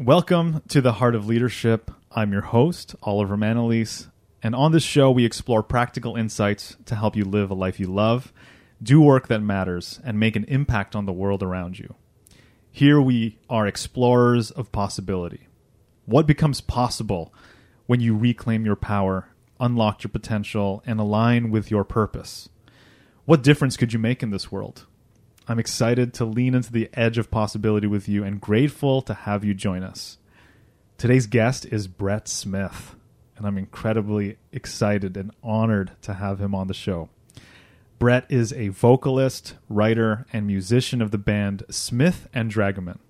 Welcome to the Heart of Leadership. I'm your host, Oliver Manalese, and on this show, we explore practical insights to help you live a life you love, do work that matters, and make an impact on the world around you. Here, we are explorers of possibility. What becomes possible when you reclaim your power, unlock your potential, and align with your purpose? What difference could you make in this world? I'm excited to lean into the edge of possibility with you and grateful to have you join us. Today's guest is Brett Smith, and I'm incredibly excited and honored to have him on the show. Brett is a vocalist, writer, and musician of the band Smith and Dragoman.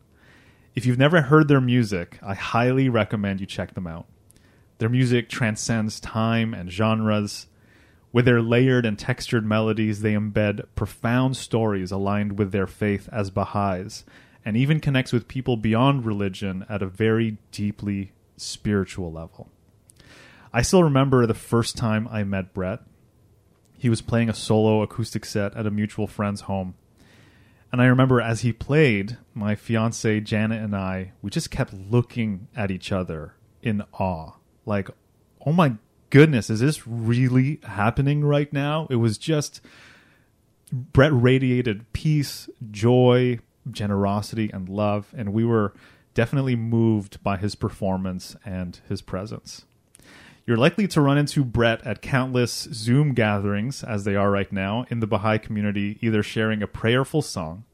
If you've never heard their music, I highly recommend you check them out. Their music transcends time and genres. With their layered and textured melodies, they embed profound stories aligned with their faith as Baha'is, and even connects with people beyond religion at a very deeply spiritual level. I still remember the first time I met Brett. He was playing a solo acoustic set at a mutual friend's home. And I remember as he played, my fiance Janet and I, we just kept looking at each other in awe. Like, oh my goodness, is this really happening right now? It was just Brett radiated peace, joy, generosity, and love, and we were definitely moved by his performance and his presence. You're likely to run into Brett at countless Zoom gatherings, as they are right now, in the Baha'i community, either sharing a prayerful song,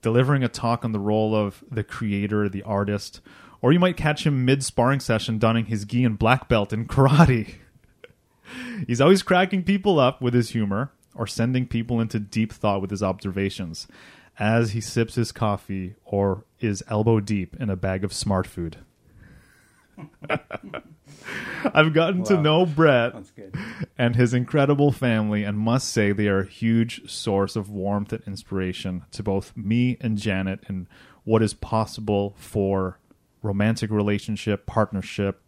delivering a talk on the role of the creator, the artist, or you might catch him mid sparring session donning his gi and black belt in karate. He's always cracking people up with his humor or sending people into deep thought with his observations as he sips his coffee or is elbow deep in a bag of smart food. I've gotten to know Brett and his incredible family and must say they are a huge source of warmth and inspiration to both me and Janet in what is possible for romantic relationship, partnership,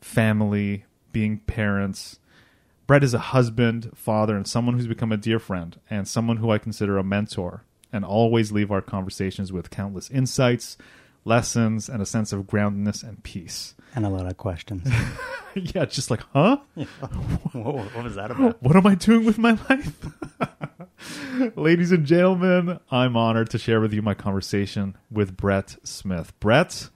family, being parents. Brett is a husband, father, and someone who's become a dear friend and someone who I consider a mentor and always leave our conversations with countless insights, lessons, and a sense of groundedness and peace. And a lot of questions. yeah, just like, huh? what, what was that about? What am I doing with my life? Ladies and gentlemen, I'm honored to share with you my conversation with Brett Smith. Brett,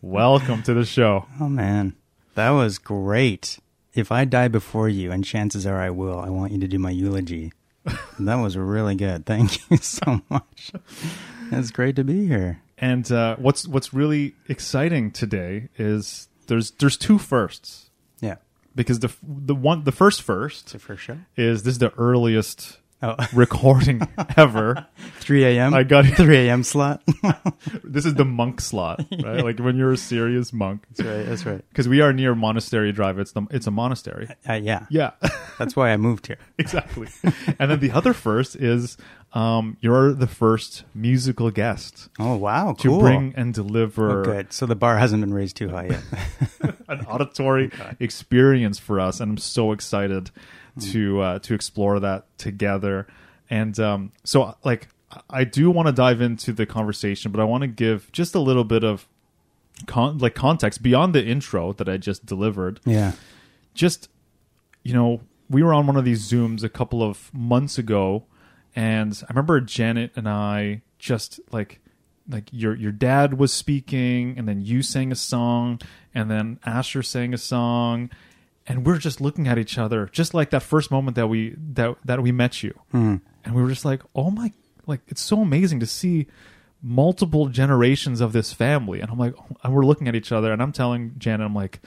welcome to the show. Oh man, that was great. If I die before you, and chances are I will, I want you to do my eulogy. that was really good. Thank you so much. It's great to be here. And uh, what's what's really exciting today is there's there's two firsts Yeah, because the the one the first first the first show. is this is the earliest Oh, recording ever. 3 a.m. I got 3 a.m. slot. this is the monk slot, right? Like when you're a serious monk. that's right. That's right. Because we are near Monastery Drive. It's the it's a monastery. Uh, yeah, Yeah. that's why I moved here. exactly. and then the other first is um, you're the first musical guest Oh wow, to cool. bring and deliver Oh, good. So the bar hasn't been raised too high yet. an auditory experience for us, and I'm so excited to uh, to explore that together. And um, so, like, I do want to dive into the conversation, but I want to give just a little bit of con- like context beyond the intro that I just delivered. yeah. just you know we were on one of these zooms a couple of months ago and i remember janet and i just like like your your dad was speaking and then you sang a song and then asher sang a song and we're just looking at each other just like that first moment that we that that we met you hmm. and we were just like oh my like it's so amazing to see multiple generations of this family and i'm like oh, and we're looking at each other and i'm telling janet i'm like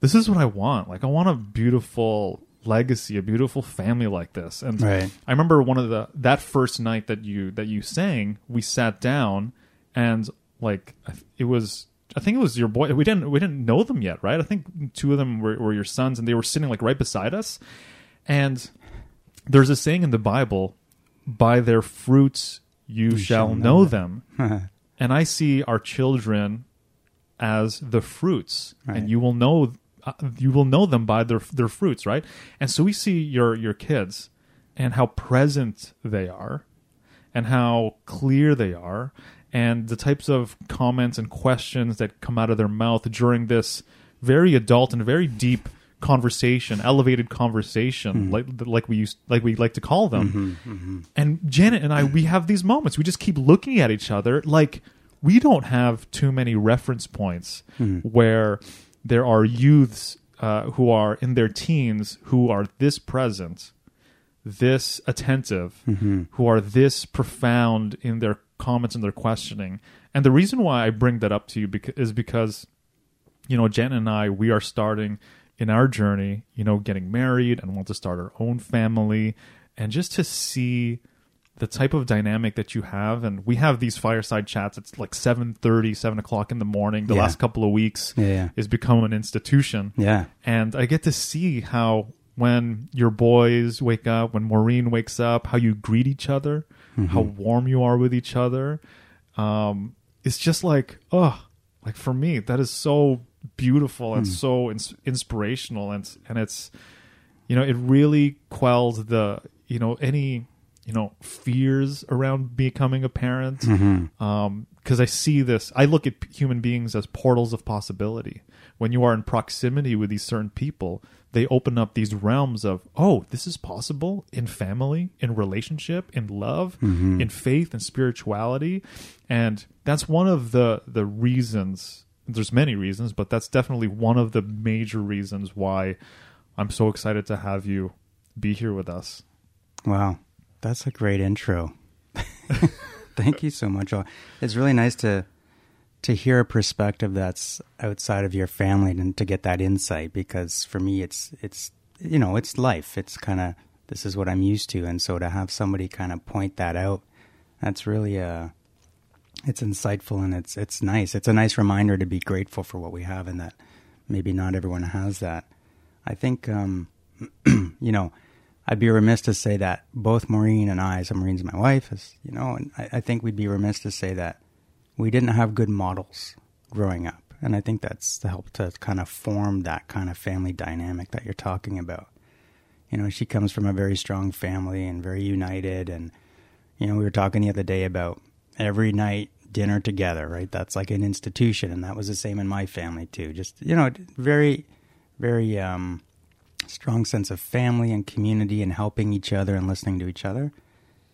this is what I want. Like I want a beautiful legacy, a beautiful family like this. And Right. I remember one of the that first night that you that you sang, we sat down and like it was I think it was your boy. We didn't we didn't know them yet, right? I think two of them were, were your sons, and they were sitting like right beside us. And there's a saying in the Bible: "By their fruits you, shall, shall know know them." and I see our children as the fruits, Right. and you will know uh, you will know them by their their fruits, right? And so we see your your kids and how present they are, and how clear they are, and the types of comments and questions that come out of their mouth during this very adult and very deep conversation, elevated conversation, mm-hmm. like like we used like we like to call them. Mm-hmm, mm-hmm. And Janet and I, we have these moments. We just keep looking at each other. Like we don't have too many reference points where there are youths uh, who are in their teens who are this present, this attentive, who are this profound in their comments and their questioning. And the reason why I bring that up to you beca- is because, you know, Jen and I, we are starting in our journey, you know, getting married and want to start our own family, and just to see the type of dynamic that you have and we have these fireside chats it's like 7.30 7 o'clock in the morning the Yeah. last couple of weeks Yeah, yeah. is become an institution Yeah. and I get to see how when your boys wake up, when Maureen wakes up, how you greet each other, Mm-hmm. how warm you are with each other. Um, it's just like, oh, like for me, that is so beautiful and mm. so ins- inspirational, and and it's, you know, it really quells the, you know, any, you know, fears around becoming a parent mm-hmm. um, because I see this. I look at p- human beings as portals of possibility. When you are in proximity with these certain people, they open up these realms of, oh, this is possible in family, in relationship, in love, mm-hmm. in faith, and spirituality, and that's one of the the reasons. There's many reasons, but that's definitely one of the major reasons why I'm so excited to have you be here with us. Wow, that's a great intro. Thank you so much. It's really nice to to hear a perspective that's outside of your family and to get that insight because for me it's it's you know, it's life. It's kind of this is what I'm used to and so to have somebody kind of point that out that's really uh it's insightful and it's it's nice. It's a nice reminder to be grateful for what we have and that maybe not everyone has that. I think um you know, I'd be remiss to say that both Maureen and I, so Maureen's my wife, is you know, and I, I think we'd be remiss to say that we didn't have good models growing up, and I think that's to help to kind of form that kind of family dynamic that you're talking about. You know, she comes from a very strong family and very united, and you know, we were talking the other day about every night dinner together, right? That's like an institution, and that was the same in my family too. Just you know, very, very um, strong sense of family and community and helping each other and listening to each other.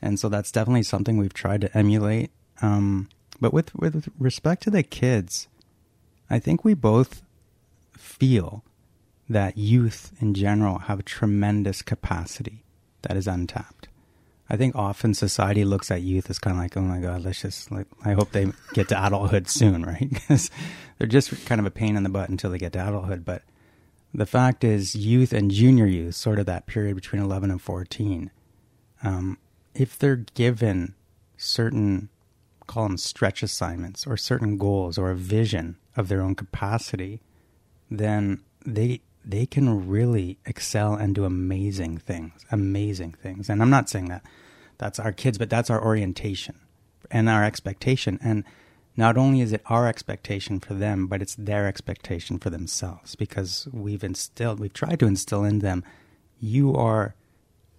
And so that's definitely something we've tried to emulate. Um, but with with respect to the kids, I think we both feel that youth in general have tremendous capacity that is untapped. I think often society looks at youth as kind of like, oh my god, let's just like, I hope they get to adulthood soon, right? Because they're just kind of a pain in the butt until they get to adulthood. But the fact is, youth and junior youth, sort of that period between 11 and 14, um, if they're given certain, call them stretch assignments or certain goals or a vision of their own capacity, then they they can really excel and do amazing things, amazing things. And I'm not saying that that's our kids, but that's our orientation and our expectation. And not only is it our expectation for them, but it's their expectation for themselves because we've instilled, we've tried to instill in them, you are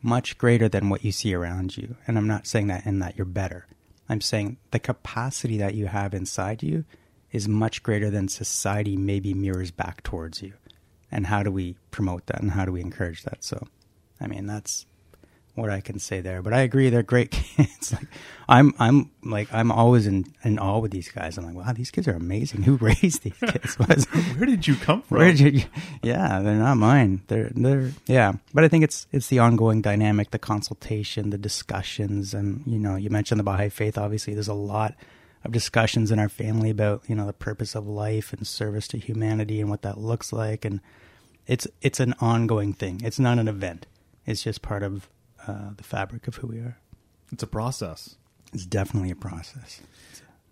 much greater than what you see around you. And I'm not saying that in that you're better. I'm saying the capacity that you have inside you is much greater than society maybe mirrors back towards you. And how do we promote that and how do we encourage that? So, I mean, that's what I can say there. But I agree, they're great kids. like, I'm, I'm like, I'm always in, in awe with these guys. I'm like, wow, these kids are amazing. Who raised these kids? Where did you come from? Where did you? Yeah, they're not mine. They're they're yeah. But I think it's it's the ongoing dynamic, the consultation, the discussions, and you know, you mentioned the Baha'i faith. Obviously, there's a lot of discussions in our family about you know the purpose of life and service to humanity and what that looks like, and it's it's an ongoing thing. It's not an event. It's just part of uh, the fabric of who we are. It's a process. It's definitely a process.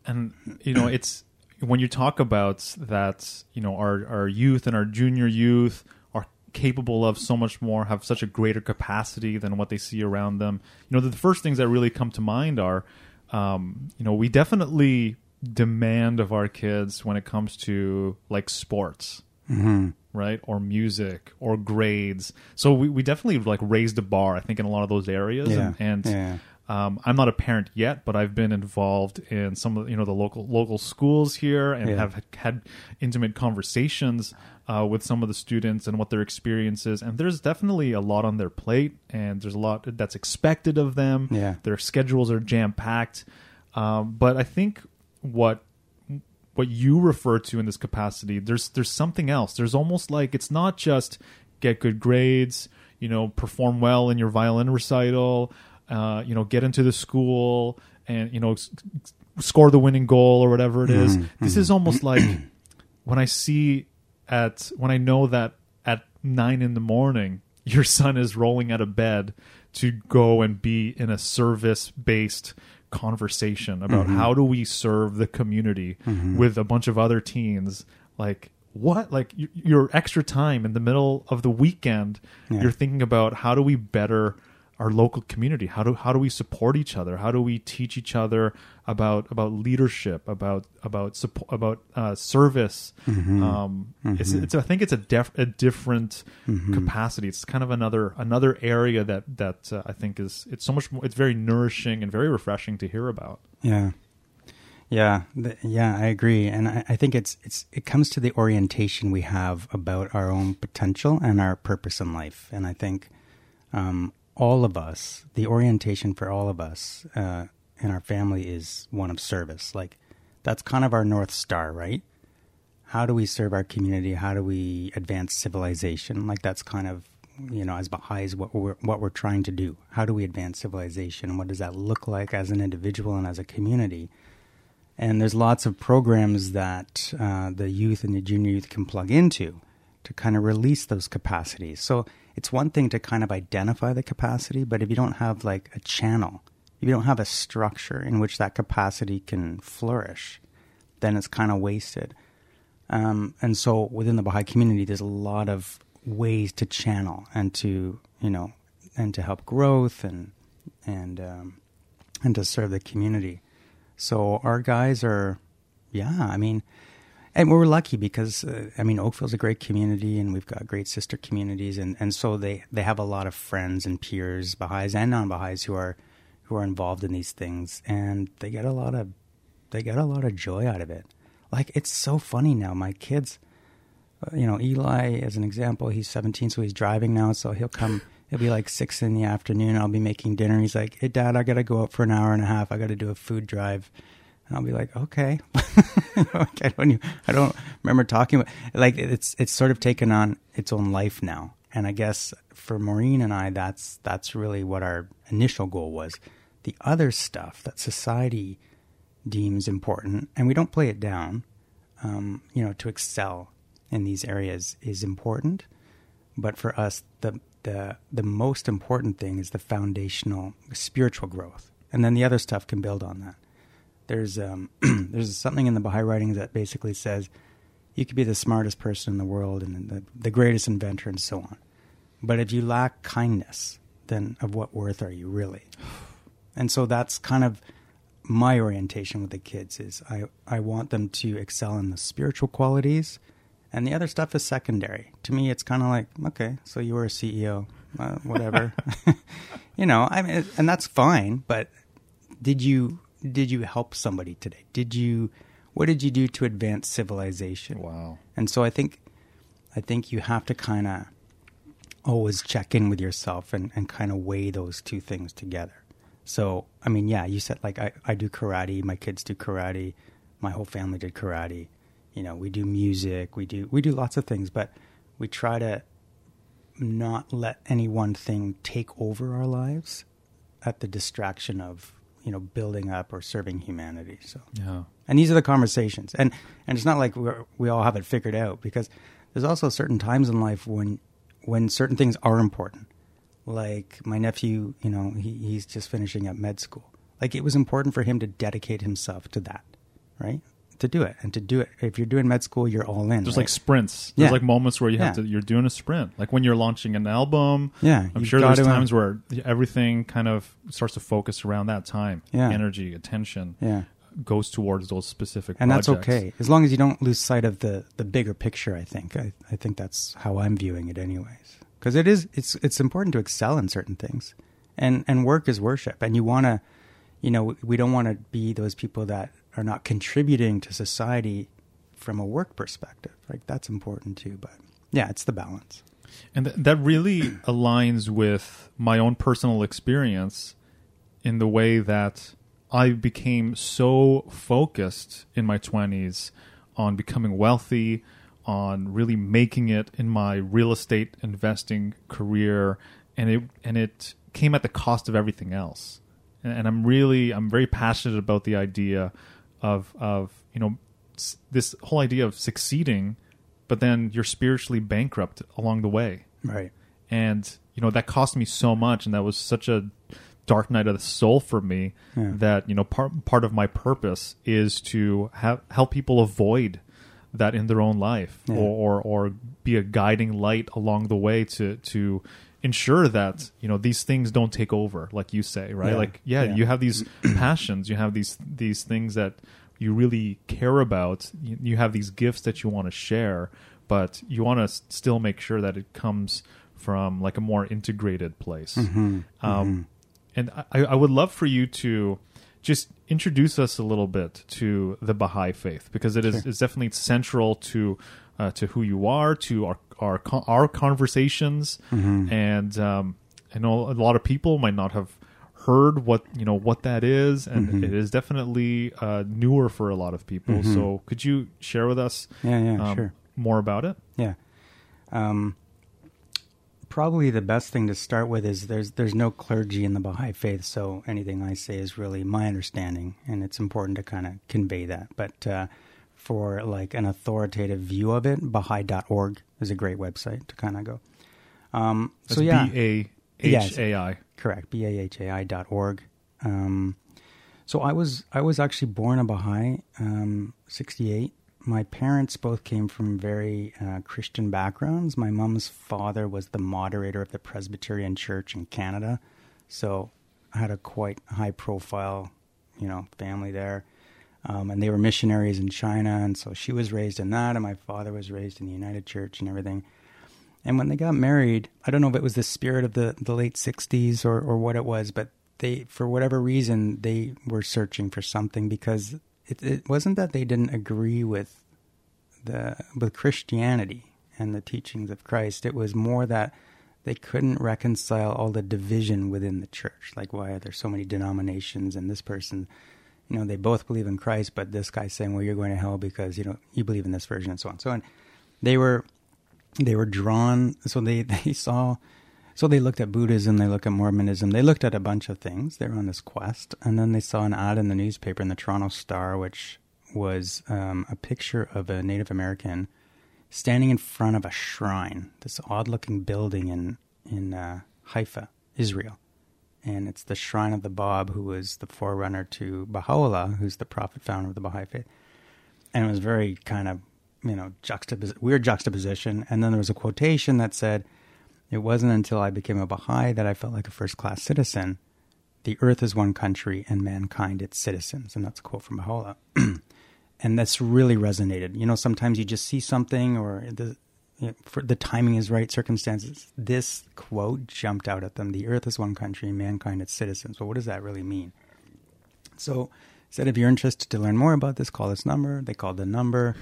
and you know it's when you talk about that you know our our youth and our junior youth are capable of so much more have such a greater capacity than what they see around them you know the, the first things that really come to mind are um, you know we definitely demand of our kids when it comes to like sports Mm-hmm. right or music or grades so we, we definitely like raised the bar i think in a lot of those areas Yeah, and, and yeah. Um, I'm not a parent yet, but I've been involved in some of you know the local local schools here and Yeah. have had intimate conversations uh, with some of the students and what their experience is. And there's definitely a lot on their plate, and there's a lot that's expected of them. Yeah. Their schedules are jam packed. Um, but I think what what you refer to in this capacity, there's there's something else. There's almost like it's not just get good grades, you know, perform well in your violin recital, uh, you know, get into the school and you know s- score the winning goal or whatever it is. This is almost like when I see at when I know that at nine in the morning your son is rolling out of bed to go and be in a service based conversation about mm-hmm. how do we serve the community mm-hmm. with a bunch of other teens like what? Like y- your extra time in the middle of the weekend Yeah. you're thinking about how do we better our local community? How do how do we support each other? How do we teach each other about about leadership about about support about uh, service? Um it's, it's i think it's a def, a different capacity. It's kind of another another area that that uh, i think is it's so much more it's very nourishing and very refreshing to hear about. Yeah, yeah, th- yeah. I agree, and I, I think it's it's it comes to the orientation we have about our own potential and our purpose in life, and I think um, all of us, the orientation for all of us uh, in our family is one of service. Like that's kind of our north star, right? How do we serve our community? How do we advance civilization? Like that's kind of you know as Baha'is what we're what we're trying to do. How do we advance civilization? And what does that look like as an individual and as a community? And there's lots of programs that uh, the youth and the junior youth can plug into to kind of release those capacities. So it's one thing to kind of identify the capacity, but if you don't have like a channel, if you don't have a structure in which that capacity can flourish, then it's kind of wasted. Um, and so within the Baha'i community, there's a lot of ways to channel and to you know and to help growth and and um, and to serve the community. So our guys are, yeah, I mean, and we're lucky because uh, I mean Oakville's a great community and we've got great sister communities and, and so they, they have a lot of friends and peers, Baha'is and non-Baha'is who are who are involved in these things and they get a lot of they get a lot of joy out of it. Like it's so funny now. My kids, uh, you know, Eli as an example, he's 17, so he's driving now. So he'll come. It'll be like six in the afternoon. I'll be making dinner. He's like, "Hey, Dad, I got to go out for an hour and a half. I got to do a food drive." I'll be like, "Okay." Like, I don't. even- I don't remember talking about like it's it's sort of taken on its own life now. And I guess for Maureen and I, that's that's really what our initial goal was. The other stuff that society deems important, and we don't play it down. Um, you know, to excel in these areas is important, but for us, the the the most important thing is the foundational spiritual growth, and then the other stuff can build on that. There's um, there's something in the Baha'i writings that basically says you could be the smartest person in the world and the, the greatest inventor and so on, but if you lack kindness, then of what worth are you really? And so that's kind of my orientation with the kids is I, I want them to excel in the spiritual qualities and the other stuff is secondary. To me, it's kind of like, okay, so you were a CEO, uh, whatever, you know, I mean, and that's fine, but did you, did you help somebody today? Did you, what did you do to advance civilization? wow And so I think, I think you have to kind of always check in with yourself and, and kind of weigh those two things together. So, I mean, yeah, you said like I, I do karate, my kids do karate, my whole family did karate. You know, we do music, we do we do lots of things, but we try to not let any one thing take over our lives at the distraction of, you know, building up or serving humanity. So, yeah. And these are the conversations. And and it's not like we we all have it figured out because there's also certain times in life when when certain things are important. Like my nephew you know he, he's just finishing up med school. Like it was important for him to dedicate himself to that right to do it and to do it if you're doing med school you're all in There's right? like sprints. There's Yeah. like moments where you have Yeah. to. You're doing a sprint, like when you're launching an album. Yeah, I'm sure there's uh, times where everything kind of starts to focus around that time. Yeah. energy, attention yeah goes towards those specific. and that's okay as long as you don't lose sight of the the bigger picture i think i, I think that's how i'm viewing it anyways because it is it's it's important to excel in certain things and and work is worship, and you want to, you know, we don't want to be those people that are not contributing to society from a work perspective. Like that's important too. But yeah, it's the balance. And th- that really aligns with my own personal experience in the way that I became so focused in my 20s on becoming wealthy, on really making it in my real estate investing career and it and it came at the cost of everything else. And, and I'm really I'm very passionate about the idea of of you know s- this whole idea of succeeding but then you're spiritually bankrupt along the way Right. and you know that cost me so much and that was such a dark night of the soul for me Yeah. that you know part part of my purpose is to have help people avoid that in their own life Yeah. or, or or be a guiding light along the way to to ensure that you know these things don't take over like you say right Yeah. like yeah, Yeah. you have these passions you have these these things that you really care about you, you have these gifts that you want to share but you want to s- still make sure that it comes from like a more integrated place um, and I, I would love for you to just introduce us a little bit to the Baha'i faith because it is Sure. definitely central to uh, to who you are, to our our our conversations, and um, I know a lot of people might not have heard what you know what that is, and it is definitely uh, newer for a lot of people. So could you share with us Yeah, yeah, um, sure. more about it? Yeah. Um, probably the best thing to start with is there's there's no clergy in the Baha'i faith, so anything I say is really my understanding, and it's important to kind of convey that. But uh, for like an authoritative view of it, Baha'i.org is a great website to kind of go. Um, so yeah, B A H A I. correct b a h a i dot org. Um, so I was I was actually born a Baha'i, um, sixty eight. My parents both came from very uh, Christian backgrounds. My mom's father was the moderator of the Presbyterian Church in Canada, so I had a quite high profile, you know, family there. Um, and they were missionaries in China, and so she was raised in that, and my father was raised in the United Church and everything. And when they got married, I don't know if it was the spirit of the, the late 60s or, or what it was, but they, for whatever reason, they were searching for something because it, it wasn't that they didn't agree with the with Christianity and the teachings of Christ. It was more that they couldn't reconcile all the division within the church. Like, why are there so many denominations and this person, you know, they both believe in Christ, but this guy's saying, well, you're going to hell because, you know, you believe in this version and so on. So on. They were they were drawn so they they saw so they looked at buddhism they looked at mormonism they looked at a bunch of things they were on this quest and then they saw an ad in the newspaper in the toronto star which was um, a picture of a native american standing in front of a shrine this odd looking building in in uh, haifa israel and it's the shrine of the bab who was the forerunner to baha'u'llah who's the prophet founder of the baha'i faith. And it was very kind of you know juxtapos- weird juxtaposition. And then there was a quotation that said it wasn't until i became a baha'i that i felt like a first class citizen. The earth is one country and mankind its citizens. And that's a quote from baha'u'llah. And that's really resonated. You know sometimes you just see something or the you know, for the timing is right circumstances. This quote jumped out at them the earth is one country mankind its citizens. Well what does that really mean? So said if you're interested to learn more about this call this number. They called the number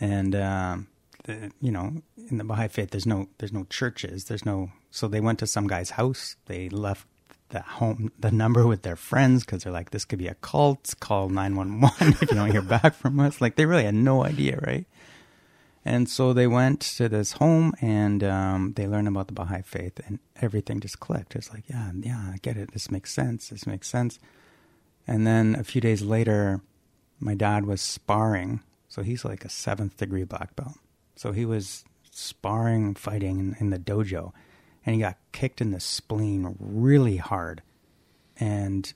and um, the, you know in the Baha'i faith there's no there's no churches there's no so they went to some guy's house they left the home the number with their friends because they're like this could be a cult call 911 if you don't hear back from us. Like they really had no idea right and so they went to this home and um, they learned about the Baha'i faith and everything just clicked. It's like yeah yeah I get it. This makes sense. This makes sense. And then a few days later my dad was sparring. So he's like a seventh degree black belt. So he was sparring, fighting in, in the dojo, and he got kicked in the spleen really hard. And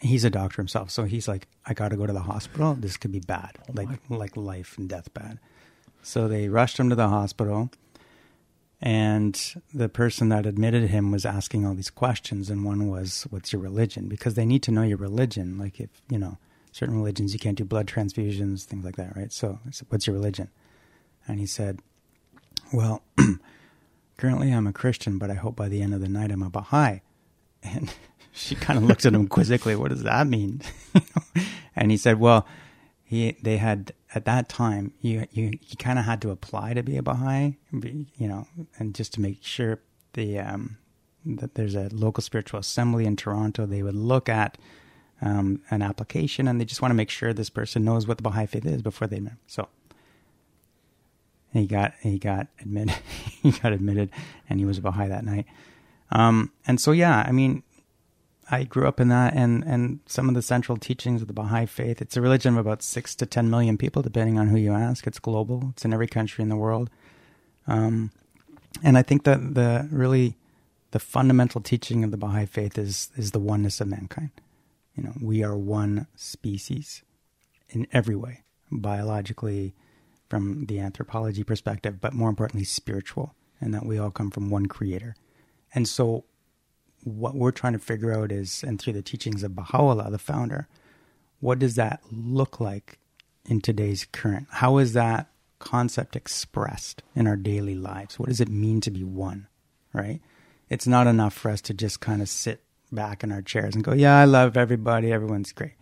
he's a doctor himself, so he's like, "I got to go to the hospital. This could be bad, like like life and death bad." So they rushed him to the hospital, and the person that admitted him was asking all these questions, and one was, "What's your religion?" Because they need to know your religion. Like if you know certain religions, you can't do blood transfusions, things like that, right? So I said, "What's your religion?" And he said, "Well, currently I'm a Christian, but I hope by the end of the night I'm a Baha'i." And she kind of looked at him quizzically. What does that mean? and he said, well, he they had at that time you you you kind of had to apply to be a Baha'i, you know, and just to make sure the um, that there's a local spiritual assembly in Toronto, they would look at um, an application and they just want to make sure this person knows what the Baha'i faith is before they admit. So he got he got admitted he got admitted and he was a Baha'i that night. Um, and so yeah, I mean, I grew up in that, and and some of the central teachings of the Baha'i faith. It's a religion of about six to ten million people, depending on who you ask. It's global. It's in every country in the world. Um, and I think that the really the fundamental teaching of the Baha'i faith is is the oneness of mankind. You know, we are one species in every way, biologically, from the anthropology perspective, but more importantly, spiritual, and that we all come from one creator. And so what we're trying to figure out is, and through the teachings of Baha'u'llah, the founder, what does that look like in today's current? How is that concept expressed in our daily lives? What does it mean to be one, right? It's not enough for us to just kind of sit back in our chairs and go, yeah, I love everybody, everyone's great.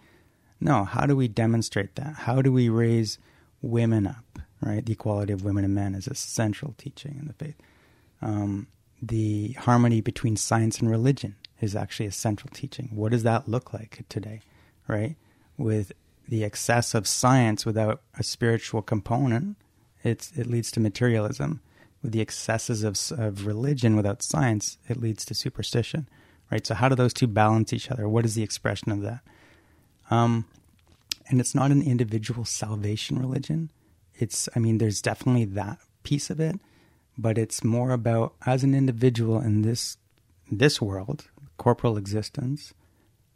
No, how do we demonstrate that? How do we raise women up, right? The equality of women and men is a central teaching in the faith. Um, the harmony between science and religion is actually a central teaching. What does that look like today, right? With the excess of science without a spiritual component, it's, it leads to materialism. With the excesses of, of religion without science, it leads to superstition, right? So, how do those two balance each other? What is the expression of that? Um, and it's not an individual salvation religion. It's, I mean, there's definitely that piece of it, but it's more about as an individual in this this world, corporal existence,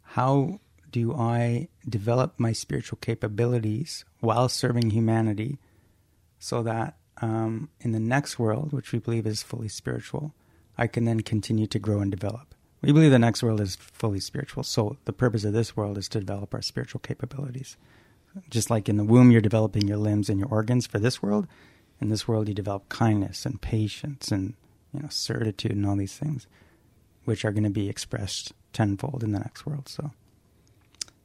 how do I develop my spiritual capabilities while serving humanity so that um, in the next world, which we believe is fully spiritual, I can then continue to grow and develop. We believe the next world is fully spiritual. So the purpose of this world is to develop our spiritual capabilities. Just like in the womb, you're developing your limbs and your organs for this world. In this world, you develop kindness and patience and you know certitude and all these things, which are going to be expressed tenfold in the next world. So,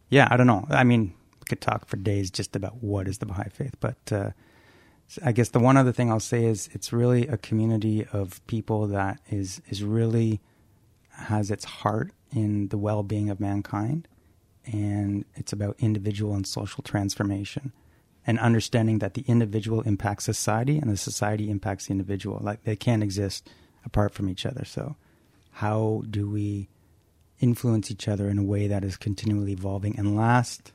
yeah, I don't know. I mean, we could talk for days just about what is the Baha'i faith, but uh, I guess the one other thing I'll say is it's really a community of people that is is really has its heart in the well-being of mankind and it's about individual and social transformation and understanding that the individual impacts society and the society impacts the individual. Like they can't exist apart from each other. So how do we influence each other in a way that is continually evolving? And last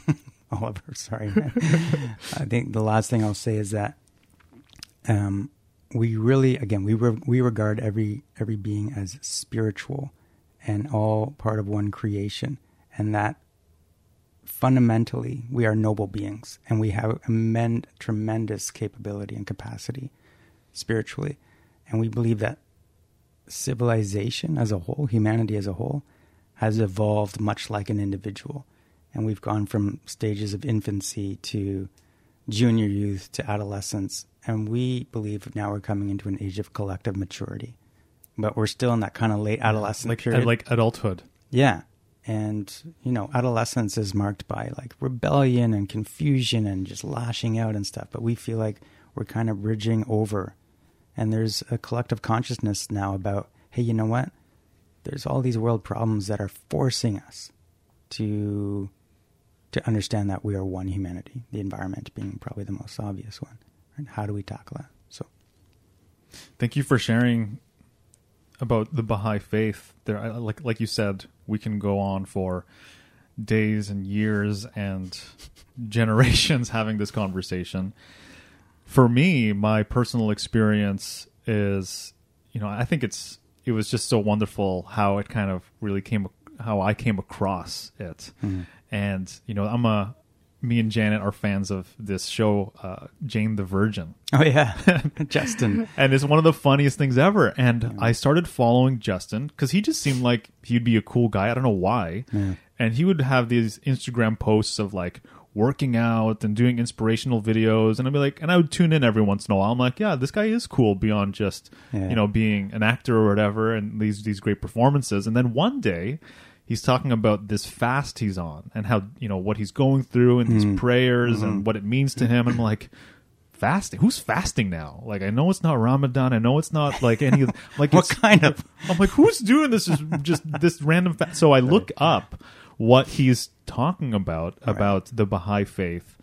Oliver sorry man. I think the last thing I'll say is that um, we really again we re- we regard every every being as spiritual and all part of one creation. And that fundamentally we are noble beings and we have immense tremendous capability and capacity spiritually. And we believe that civilization as a whole humanity as a whole has evolved much like an individual. And we've gone from stages of infancy to junior youth to adolescence. And we believe now we're coming into an age of collective maturity. But we're still in that kind of late adolescent like period. like adulthood. yeah and you know adolescence is marked by like rebellion and confusion and just lashing out and stuff. But we feel like we're kind of bridging over. And there's a collective consciousness now about hey you know what? There's all these world problems that are forcing us to to understand that we are one humanity. The environment being probably the most obvious one. And how do we tackle that? So. Thank you for sharing about the Baha'i faith. There, like like you said, we can go on for days and years and generations having this conversation. For me, my personal experience is, you know, I think it's it was just so wonderful how it kind of really came how I came across it. Mm-hmm. And, you know, I'm a me and Janet are fans of this show uh, Jane the Virgin oh yeah justin and it's one of the funniest things ever. And I started following Justin because he just seemed like he'd be a cool guy. I don't know why. Yeah. And he would have these Instagram posts of like working out and doing inspirational videos, and I'd be like, and I would tune in every once in a while. I'm like, yeah, this guy is cool beyond just Yeah. you know being an actor or whatever, and these these great performances. And then one day. He's talking about this fast he's on and how you know what he's going through and these Mm. prayers Mm-hmm. and what it means to him. And I'm like, fasting? Who's fasting now? Like, I know it's not Ramadan. I know it's not like any of like What kind of- I'm like, who's doing this? Is just this random. Fa-? So I look up what he's talking about about the Baha'i faith,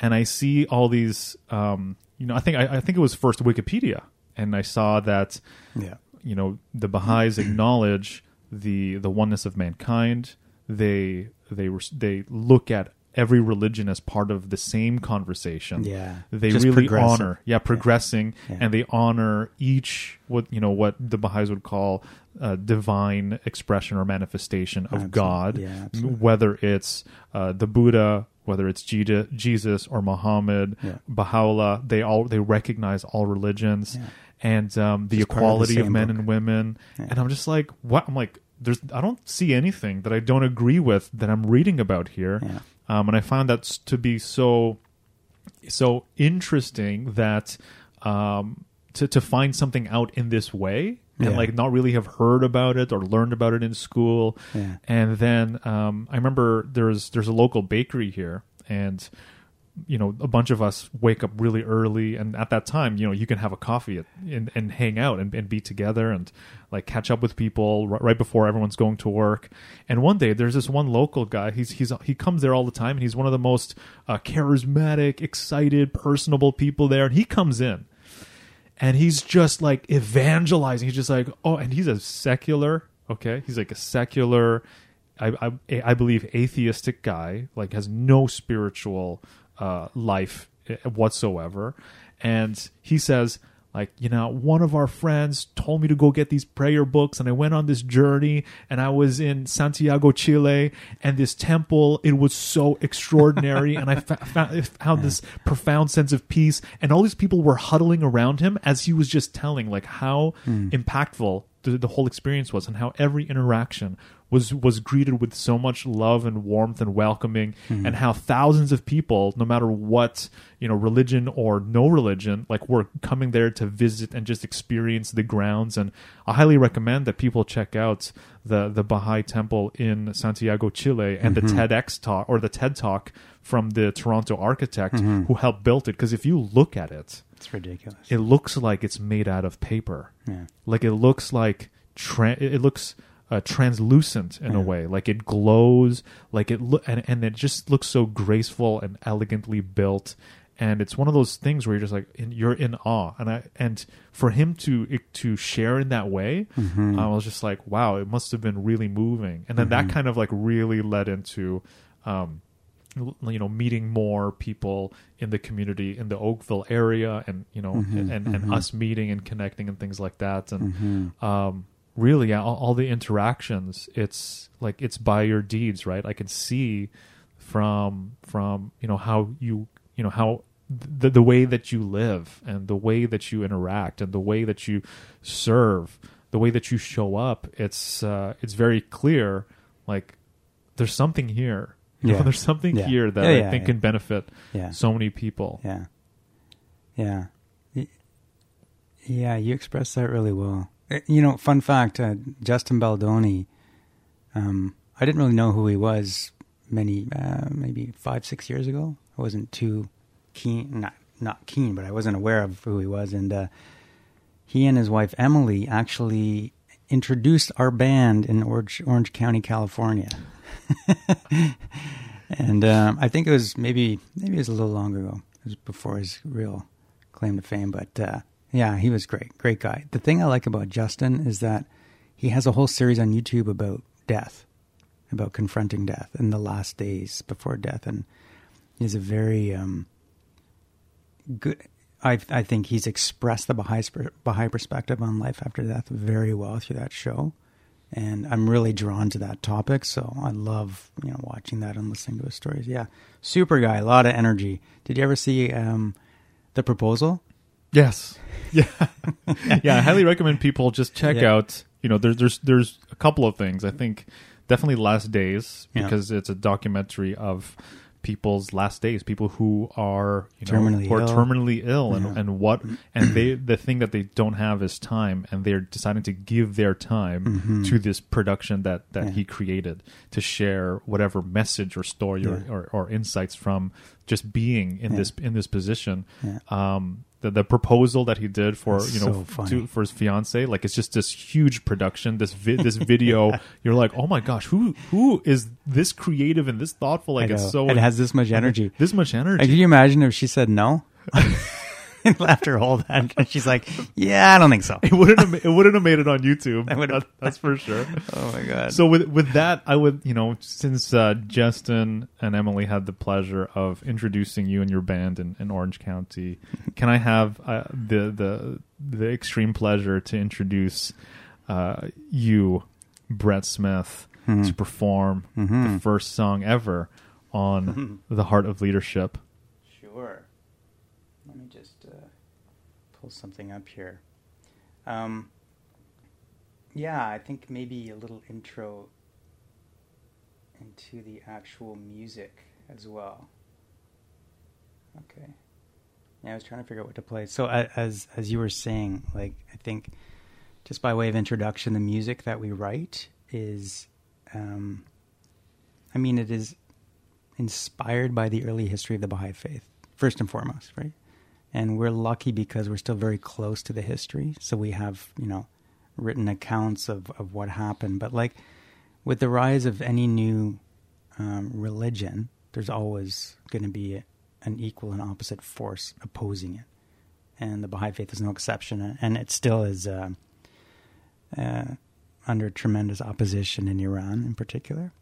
and I see all these. Um, you know, I think I, I think it was first Wikipedia, and I saw that Yeah. you know the Baha'is acknowledge the the oneness of mankind. They they they look at every religion as part of the same conversation. Yeah. they Just really honor yeah progressing, Yeah. and they honor each what you know what the Baha'is would call uh, divine expression or manifestation of Absolute- God, yeah, whether it's uh, the Buddha. Whether it's Jesus or Muhammad, Yeah. Baha'u'llah, they all they recognize all religions, Yeah. and um, the Just part of the equality of, men book. and women. Yeah. And I'm just like, what? I'm like, there's, I don't see anything that I don't agree with that I'm reading about here. Yeah. Um, and I found that to be so, so interesting that, um, to, to find something out in this way and Yeah. like not really have heard about it or learned about it in school. Yeah. And then, um, I remember there's, there's a local bakery here and, you know, a bunch of us wake up really early, and at that time, you know, you can have a coffee at, and, and hang out and, and be together and like catch up with people right, right before everyone's going to work. And one day, there's this one local guy. He's he's he comes there all the time, and he's one of the most uh, charismatic, excited, personable people there. And he comes in, and he's just like evangelizing. He's just like, oh, and he's a secular, okay? He's like a secular, I I, I believe atheistic guy, like has no spiritual uh, life eh, whatsoever, and he says. Like, you know, one of our friends told me to go get these prayer books, and I went on this journey, and I was in Santiago, Chile, and this temple, it was so extraordinary, and I found, found this profound sense of peace, and all these people were huddling around him as he was just telling, like, how impactful the, the whole experience was, and how every interaction was was greeted with so much love and warmth and welcoming, mm-hmm. and how thousands of people, no matter what you know, religion or no religion, like were coming there to visit and just experience the grounds. And I highly recommend that people check out the the Baha'i Temple in Santiago, Chile, and the mm-hmm. TEDx talk or the TED talk from the Toronto architect mm-hmm. who helped build it. Because if you look at it, It's ridiculous. it looks like it's made out of paper. Yeah. Like it looks like tra- it looks uh, translucent in a way. Like it glows. Like it look and and it just looks so graceful and elegantly built. And it's one of those things where you're just like in, you're in awe. And I and for him to to share in that way, Mm-hmm. I was just like, wow, it must have been really moving. And then that kind of like really led into. Um, you know meeting more people in the community in the Oakville area and you know Mhm, and, and mhm. us meeting and connecting and things like that and Mhm. um really all, all the interactions it's like it's by your deeds right i can see from from you know how you you know how the the way that you live and the way that you interact and the way that you serve the way that you show up it's uh it's very clear like there's something here You know, Yeah. there's something Yeah. here that Yeah, i think yeah. can benefit Yeah. so many people Yeah. Yeah. Yeah, you express that really well. Uh, You know, fun fact uh, Justin Baldoni, um, I didn't really know who he was many, uh, maybe five, six years ago. I wasn't too keen, not, not keen, but I wasn't aware of who he was. And uh, he and his wife, Emily, actually introduced our band in Orange, Orange County, California. and um, I think it was maybe maybe it was a little longer ago. It was before his real claim to fame. But uh, yeah, he was great, great guy. The thing I like about Justin is that he has a whole series on YouTube about death, about confronting death in the last days before death, and he's a very um, good. I I think he's expressed the Baha'i, Baha'i perspective on life after death very well through that show and I'm really drawn to that topic. So I love you know watching that and listening to his stories. Yeah, super guy, a lot of energy. Did you ever see um, the proposal? Yes. Yeah. yeah. I highly recommend people just check Yeah. out. You know, there's there's there's a couple of things. I think definitely Last Days Yeah. because it's a documentary of people's last days, people who are you know Terminally who are ill. terminally ill, and Yeah. and what and they the thing that they don't have is time, and they're deciding to give their time to this production that that Mm-hmm. Yeah. he created to share whatever message or story or, Yeah. or, or insights from just being in Yeah. this in this position. Yeah. Um, the, the proposal that he did for That's you know so to, for his fiance, like it's just this huge production. This vi- this video, you're like, oh my gosh, who who is this creative and this thoughtful? Like it's so it has this much energy. this much energy. can you imagine if she said no? and left her hold that. And she's like, yeah, I don't think so. It wouldn't have, it wouldn't have made it on YouTube. That- that's for sure. Oh my God. So with with that, I would you know since uh, Justin and Emily had the pleasure of introducing you and your band in, in Orange County, can I have uh, the the the extreme pleasure to introduce uh, you, Brett Smith, Mm-hmm. to perform the first song ever on the Heart of Leadership? Sure. Let me just uh, pull something up here. Um, yeah, I think maybe a little intro into the actual music as well. Okay. Yeah, I was trying to figure out what to play. So as as you were saying, like I think just by way of introduction, the music that we write is, um, I mean, it is inspired by the early history of the Baha'i faith, first and foremost, right? And we're lucky because we're still very close to the history. So we have, you know, written accounts of, of what happened. But like with the rise of any new um, religion, there's always going to be an equal and opposite force opposing it. And the Baha'i faith is no exception. And it still is uh, uh, under tremendous opposition in Iran in particular.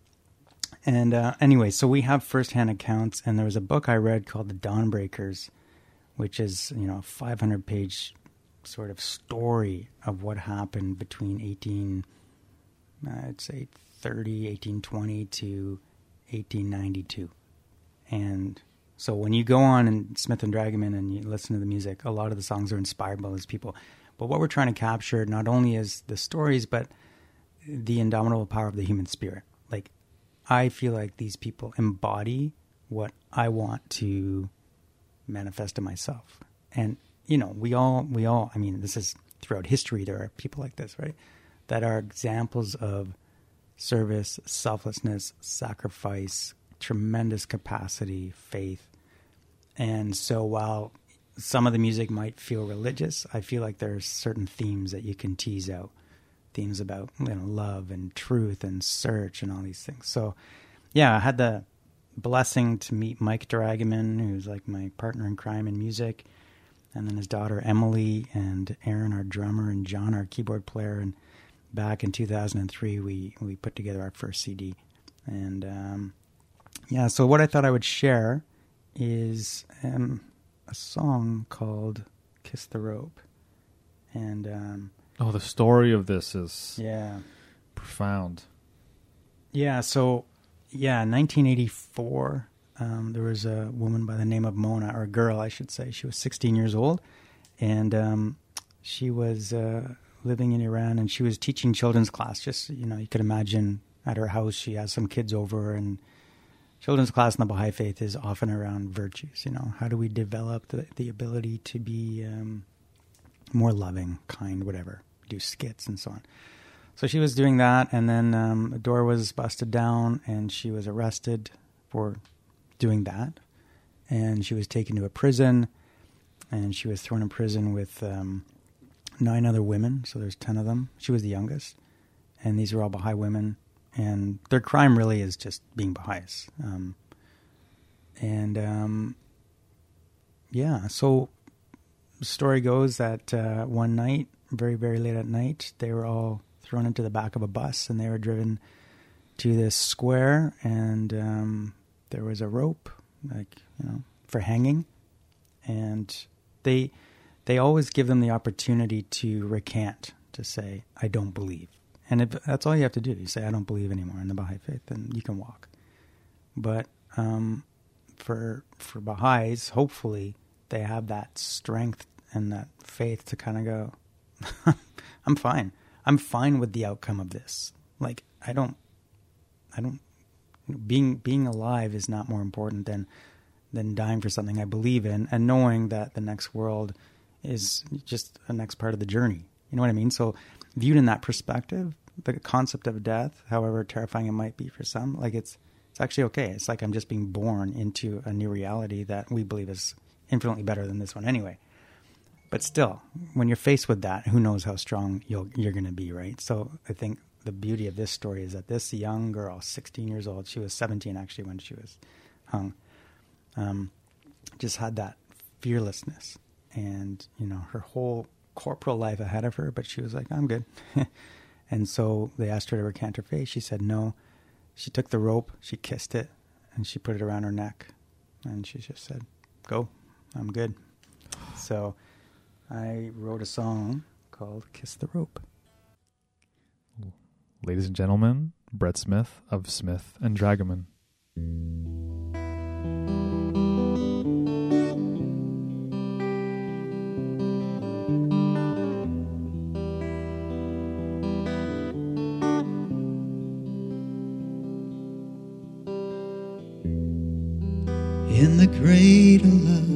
And uh, anyway, so we have firsthand accounts, and there was a book I read called The Dawnbreakers, which is you know a 500 page sort of story of what happened between 18, uh, I'd say 30, 1820 to 1892, and so when you go on and Smith and Dragoman and you listen to the music, a lot of the songs are inspired by those people. But what we're trying to capture not only is the stories, but the indomitable power of the human spirit. Like, I feel like these people embody what I want to manifest in myself. And, you know, we all, we all, I mean, this is throughout history, there are people like this, right? That are examples of service, selflessness, sacrifice, tremendous capacity, faith. And so while some of the music might feel religious, I feel like there are certain themes that you can tease out. Themes about you know love and truth and search and all these things. So yeah, I had the blessing to meet Mike Dragoman, who's like my partner in crime in music, and then his daughter Emily and Aaron, our drummer, and John, our keyboard player. And back in 2003, we we put together our first CD. And um, yeah, so what I thought I would share is um, a song called "Kiss the Rope," and um, Oh, the story of this is yeah, profound. yeah. So yeah, 1984. Um, there was a woman by the name of Mona, or a girl, I should say. She was 16 years old, and um, she was uh, living in Iran, and she was teaching children's class. Just you know, you could imagine at her house, she has some kids over, and children's class in the Baha'i faith is often around virtues. You know, how do we develop the, the ability to be um, more loving, kind, whatever, do skits and so on. So she was doing that, and then um, the door was busted down, and she was arrested for doing that. And she was taken to a prison, and she was thrown in prison with um, nine other women. So there's ten of them. She was the youngest, and these are all Baha'i women. And their crime really is just being Baha'is. Um, and um, yeah, so the story goes that uh, one night, very, very late at night, they were all thrown into the back of a bus and they were driven to this square and um, there was a rope, like, you know, for hanging. And they they always give them the opportunity to recant, to say, I don't believe. And if that's all you have to do. You say, I don't believe anymore in the Baha'i faith, and you can walk. But um, for for Baha'is, hopefully, they have that strength and that faith to kind of go, I'm fine. I'm fine with the outcome of this. Like I don't, I don't being being alive is not more important than than dying for something I believe in, and knowing that the next world is just a next part of the journey. You know what I mean? So, viewed in that perspective, the concept of death, however terrifying it might be for some, like it's it's actually okay. It's like I'm just being born into a new reality that we believe is infinitely better than this one anyway. But still, when you're faced with that, who knows how strong you'll, you're going to be, right? So I think the beauty of this story is that this young girl, 16 years old, she was 17 actually when she was hung, um, just had that fearlessness and, you know, her whole corporal life ahead of her, but she was like, I'm good. and so they asked her to recant her faith. She said no. She took the rope, she kissed it, and she put it around her neck. And she just said, Go, I'm good. So I wrote a song called Kiss the Rope. Ladies and gentlemen, Brett Smith of Smith and Dragoman. in the cradle of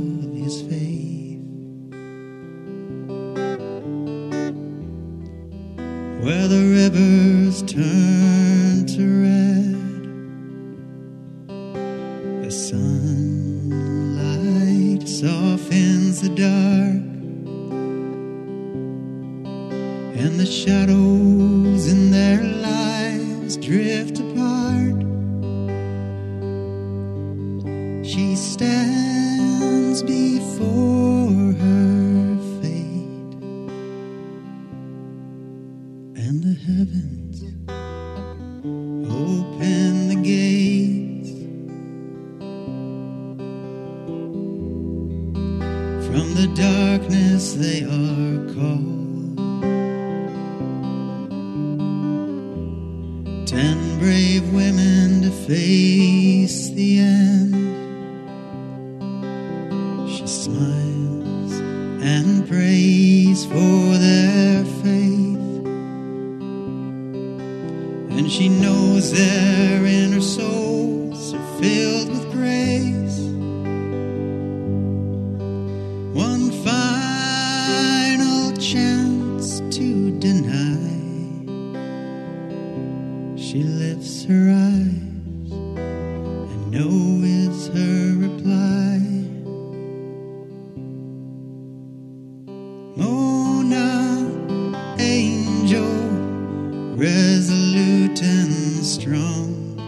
resolute and strong.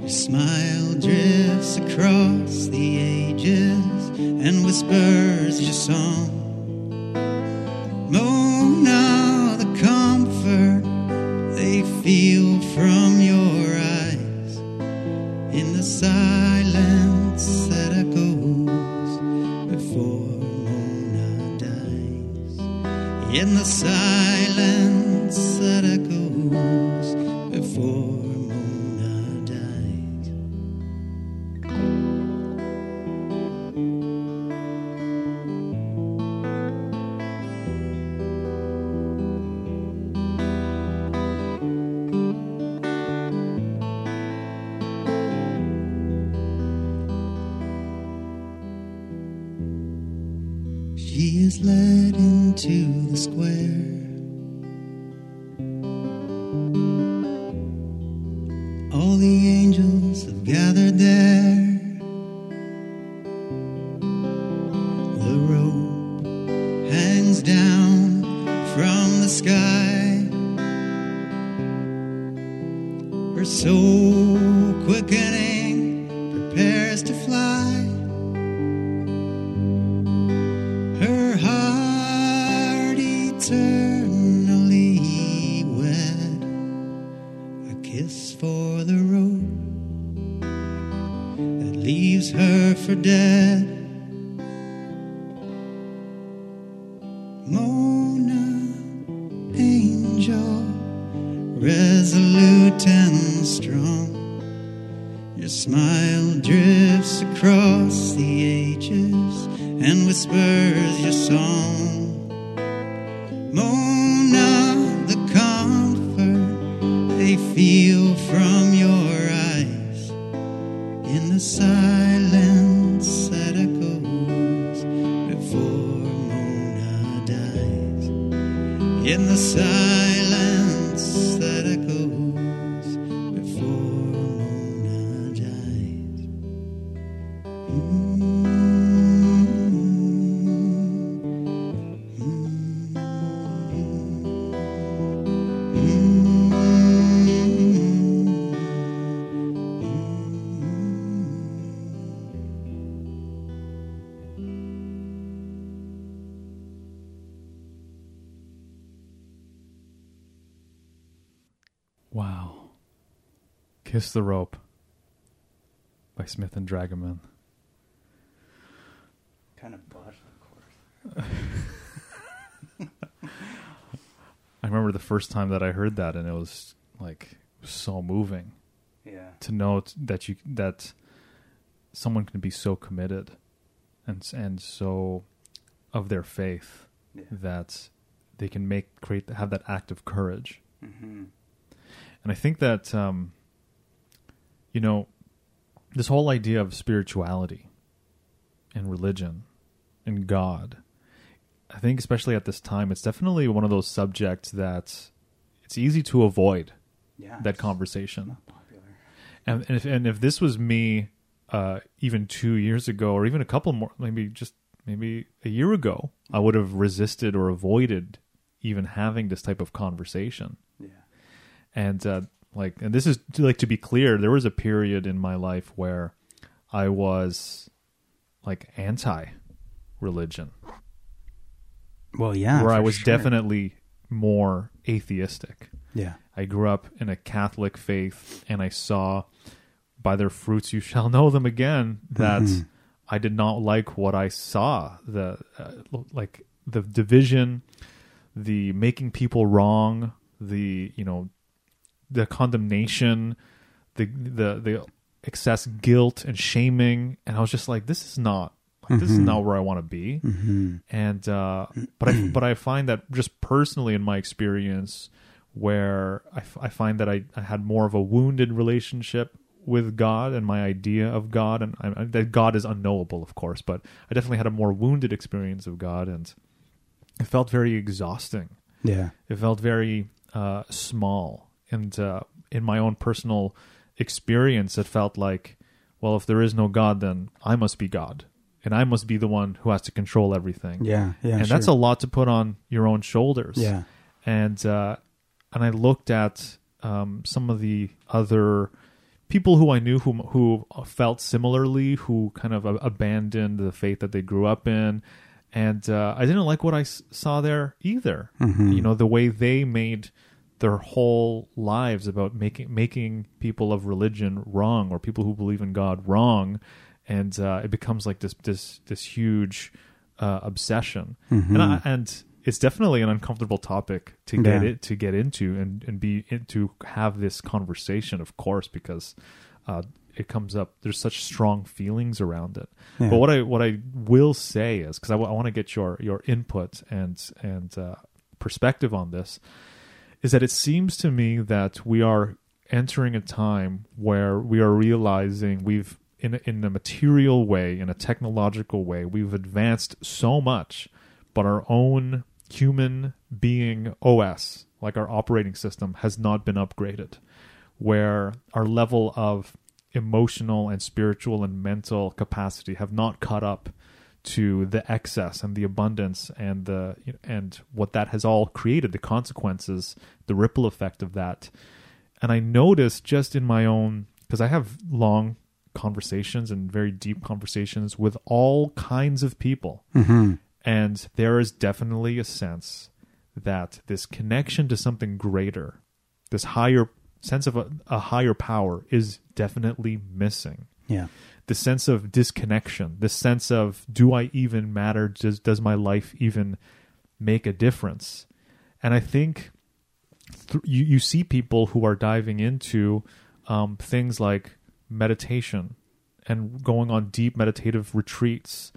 Your smile drifts across the ages and whispers your song. Kiss the Rope by Smith and Dragoman. Kind of botched, of course. I remember the first time that I heard that, and it was like so moving Yeah. to know that you that someone can be so committed and and so of their faith Yeah. that they can make create have that act of courage. Mm-hmm. And I think that, um, you know, this whole idea of spirituality and religion and God, I think, especially at this time, it's definitely one of those subjects that it's easy to avoid Yeah. that conversation. And, and, if, and if this was me uh, even two years ago, or even a couple more, maybe just maybe a year ago, I would have resisted or avoided even having this type of conversation Yeah. and uh, like and this is like to be clear there was a period in my life where i was like anti religion Well, yeah. where i was sure. definitely more atheistic Yeah. i grew up in a catholic faith and i saw by their fruits you shall know them again that Mhm. i did not like what i saw the uh, like the division the making people wrong the you know the condemnation the the the excess guilt and shaming and i was just like this is not like this is Mhm. not where i want to be Mm-hmm. and uh, but I but I find that just personally in my experience, where I, f- I find that I, I had more of a wounded relationship with God and my idea of God, and I- that God is unknowable, of course, but I definitely had a more wounded experience of God, and it felt very exhausting. Yeah. It felt very uh, small, and uh, in my own personal experience, it felt like, well, if there is no God, then I must be God, and I must be the one who has to control everything Yeah. Yeah. and sure. that's a lot to put on your own shoulders. Yeah. And uh, and I looked at um, some of the other people who I knew who who felt similarly, who kind of abandoned the faith that they grew up in, and uh, I didn't like what I s- saw there either. Mhm. You know, the way they made their whole lives about making making people of religion wrong or people who believe in God wrong, and uh, it becomes like this this this huge uh, obsession, Mhm. and I, and it's definitely an uncomfortable topic to get Yeah. it to get into and and be in, to have this conversation, of course, because uh, it comes up. There's such strong feelings around it. Yeah. But what I what I will say is because I, want to get your your input and and uh, perspective on this is that it seems to me that we are entering a time where we are realizing we've in in a material way in a technological way we've advanced so much but our own human being OS like our operating system has not been upgraded. Where our level of emotional and spiritual and mental capacity have not caught up to the excess and the abundance and the and what that has all created the consequences the ripple effect of that and i noticed just in my own because i have long conversations and very deep conversations with all kinds of people Mhm. and there is definitely a sense that this connection to something greater, this higher sense of a, a higher power, is definitely missing. Yeah. The sense of disconnection, the sense of do I even matter? Does does my life even make a difference? And I think th- you you see people who are diving into um, things like meditation and going on deep meditative retreats,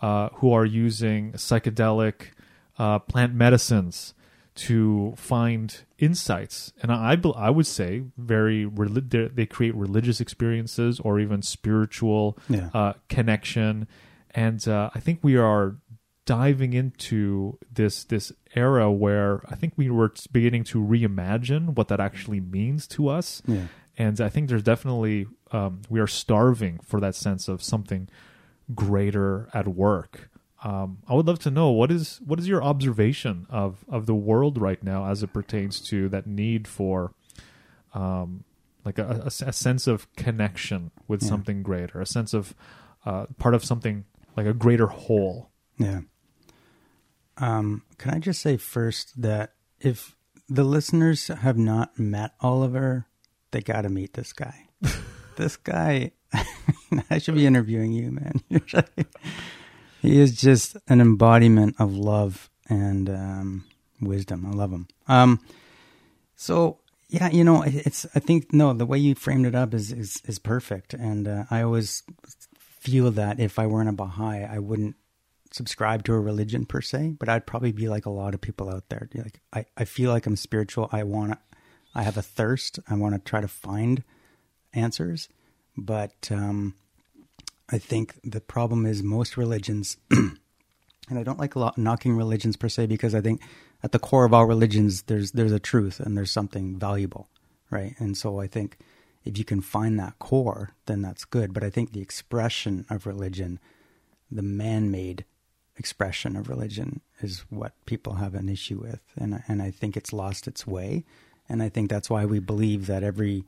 uh, who are using psychedelic uh, plant medicines to find insights. And I, I I would say very they create religious experiences or even spiritual Yeah. uh, connection. And uh, I think we are diving into this this era where I think we were beginning to reimagine what that actually means to us. Yeah. And I think there's definitely um, we are starving for that sense of something greater at work. Um, I would love to know what is what is your observation of of the world right now as it pertains to that need for um, like a, a, a sense of connection with Yeah. something greater, a sense of uh, part of something like a greater whole. Yeah. Um, can I just say first that if the listeners have not met Oliver, they got to meet this guy. this guy, I should be interviewing you, man. he is just an embodiment of love and um, wisdom. I love him. Um, so yeah, you know, it's. I think no, the way you framed it up is is, is perfect, and uh, I always feel that if I weren't a Baha'i, I wouldn't subscribe to a religion per se, but I'd probably be like a lot of people out there. Like I, I feel like I'm spiritual. I want to, I have a thirst. I want to try to find answers, but um, I think the problem is most religions, and I don't like knocking religions per se because I think at the core of all religions there's there's a truth and there's something valuable, right? And so I think if you can find that core, then that's good. But I think the expression of religion, the man-made expression of religion, is what people have an issue with, and and I think it's lost its way, and I think that's why we believe that every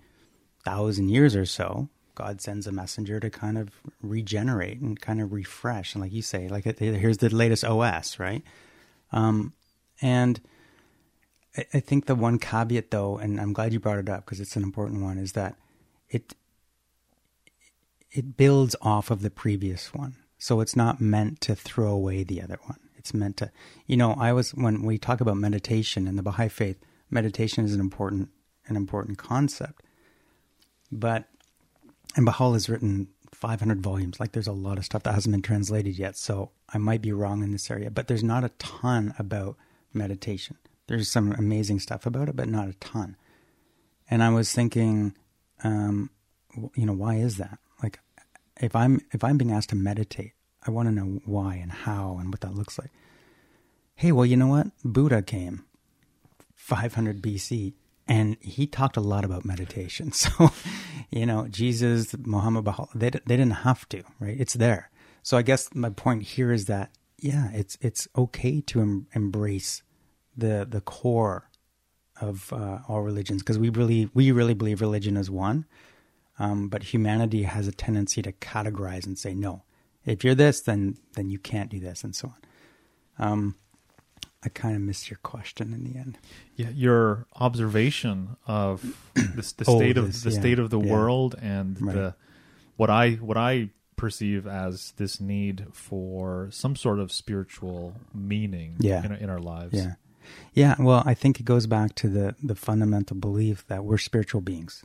thousand years or so, God sends a messenger to kind of regenerate and kind of refresh, and like you say, like here's the latest OS, right? Um, and I, I think the one caveat, though, and I'm glad you brought it up because it's an important one, is that it it builds off of the previous one. So it's not meant to throw away the other one. It's meant to, you know, I was when we talk about meditation in the Baha'i faith, meditation is an important an important concept. But and Baha'u'llah has written 500 volumes. Like there's a lot of stuff that hasn't been translated yet. So I might be wrong in this area, but there's not a ton about meditation. There's some amazing stuff about it, but not a ton. And I was thinking, um, you know, why is that? Like, if I'm if I'm being asked to meditate, I want to know why and how and what that looks like. Hey, well, you know what? Buddha came 500 BC, and he talked a lot about meditation. So, you know, Jesus, Muhammad, Baha'u'llah, they they didn't have to, right? It's there. So I guess my point here is that yeah, it's it's okay to em- embrace the the core of uh, all religions because we really we really believe religion is one. Um, but humanity has a tendency to categorize and say no. If you're this, then then you can't do this, and so on. Um, I kind of missed your question in the end. Yeah, your observation of the, the state of this, the yeah, state of the yeah. world and Right. the what I what I perceive as this need for some sort of spiritual meaning Yeah. in, in our lives. Yeah. Yeah, well, I think it goes back to the the fundamental belief that we're spiritual beings.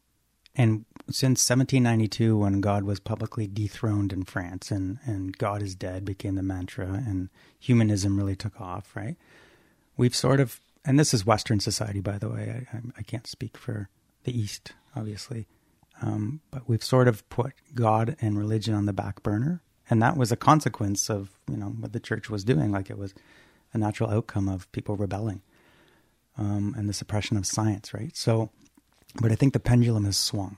And since 1792 when God was publicly dethroned in France and and God is dead became the mantra and humanism really took off, right? We've sort of and this is western society by the way. I I, can't speak for the east obviously. Um, but we've sort of put God and religion on the back burner, and that was a consequence of you know what the church was doing. Like it was a natural outcome of people rebelling um, and the suppression of science, right? So, but I think the pendulum has swung,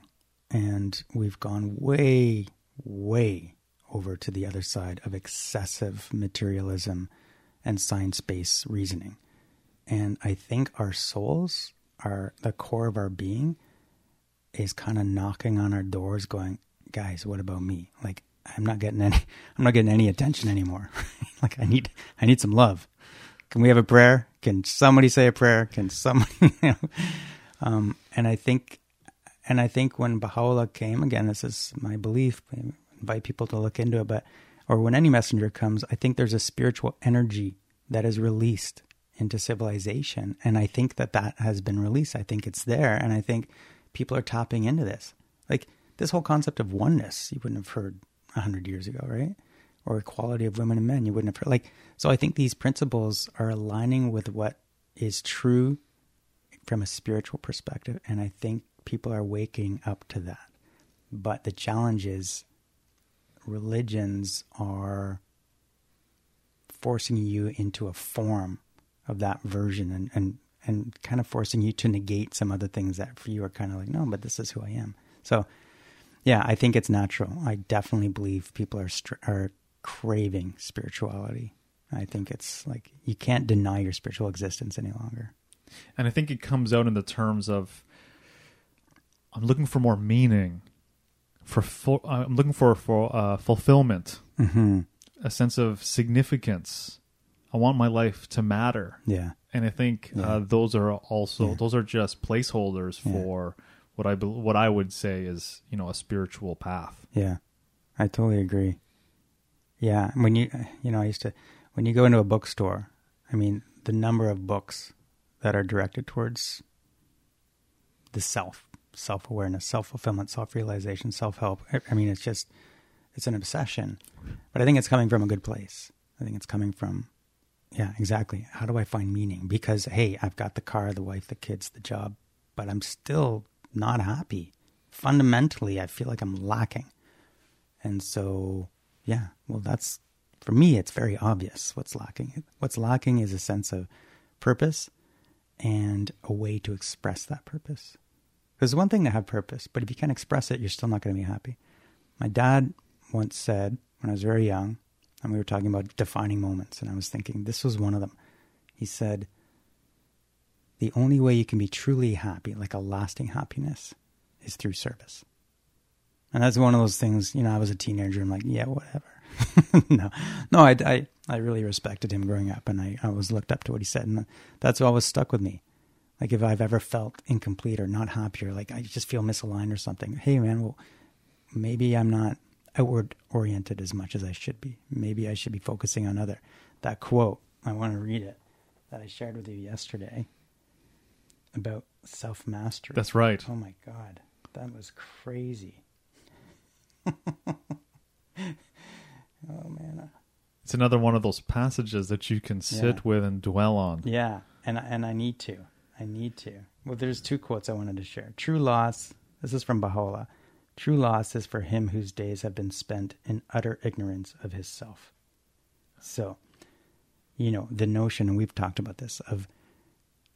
and we've gone way, way over to the other side of excessive materialism and science-based reasoning. And I think our souls, are the core of our being, is kind of knocking on our doors, going, "Guys, what about me? Like, I'm not getting any, I'm not getting any attention anymore. like, I need, I need some love. Can we have a prayer? Can somebody say a prayer? Can somebody, you know? um, and I think, and I think when Baha'u'llah came again, this is my belief. I invite people to look into it, but or when any messenger comes, I think there's a spiritual energy that is released into civilization, and I think that that has been released. I think it's there, and I think people are tapping into this. Like this whole concept of oneness, you wouldn't have heard a hundred years ago, right? Or equality of women and men, you wouldn't have heard. Like so, I think these principles are aligning with what is true from a spiritual perspective, and I think people are waking up to that. But the challenge is religions are forcing you into a form of that version and, and, and kind of forcing you to negate some other things that for you are kind of like, no, but this is who I am. So, yeah, I think it's natural. I definitely believe people are str- are craving spirituality. I think it's like you can't deny your spiritual existence any longer. And I think it comes out in the terms of I'm looking for more meaning, for full, I'm looking for for uh, fulfillment, Mm-hmm. a sense of significance. I want my life to matter, Yeah. and I think Yeah. uh, those are also Yeah. those are just placeholders for what I what I would say is you know a spiritual path. Yeah, I totally agree. Yeah, when you you know, I used to when you go into a bookstore, I mean, the number of books that are directed towards the self, self awareness, self fulfillment, self realization, self help. I, I mean, it's just it's an obsession, but I think it's coming from a good place. I think it's coming from yeah, exactly. How do I find meaning? Because hey, I've got the car, the wife, the kids, the job, but I'm still not happy. Fundamentally, I feel like I'm lacking. And so, yeah, well, that's for me, it's very obvious what's lacking. What's lacking is a sense of purpose and a way to express that purpose. Because one thing to have purpose, but if you can't express it, you're still not going to be happy. My dad once said when I was very young, and we were talking about defining moments, and I was thinking this was one of them. He said, The only way you can be truly happy, like a lasting happiness, is through service. And that's one of those things, you know, I was a teenager. I'm like, yeah, whatever. no, no, I, I, I really respected him growing up and I, I always looked up to what he said. And that's always stuck with me. Like if I've ever felt incomplete or not happy or like I just feel misaligned or something, hey man, well, maybe I'm not outward oriented as much as I should be. Maybe I should be focusing on other. That quote, I want to read it that I shared with you yesterday about self mastery. That's right. Oh my God. That was crazy. oh man. It's another one of those passages that you can sit Yeah. with and dwell on. Yeah, and and I need to. I need to. Well, there's two quotes I wanted to share. True loss. This is from Baha'u'llah. True loss is for him whose days have been spent in utter ignorance of his self. So, you know, the notion, and we've talked about this, of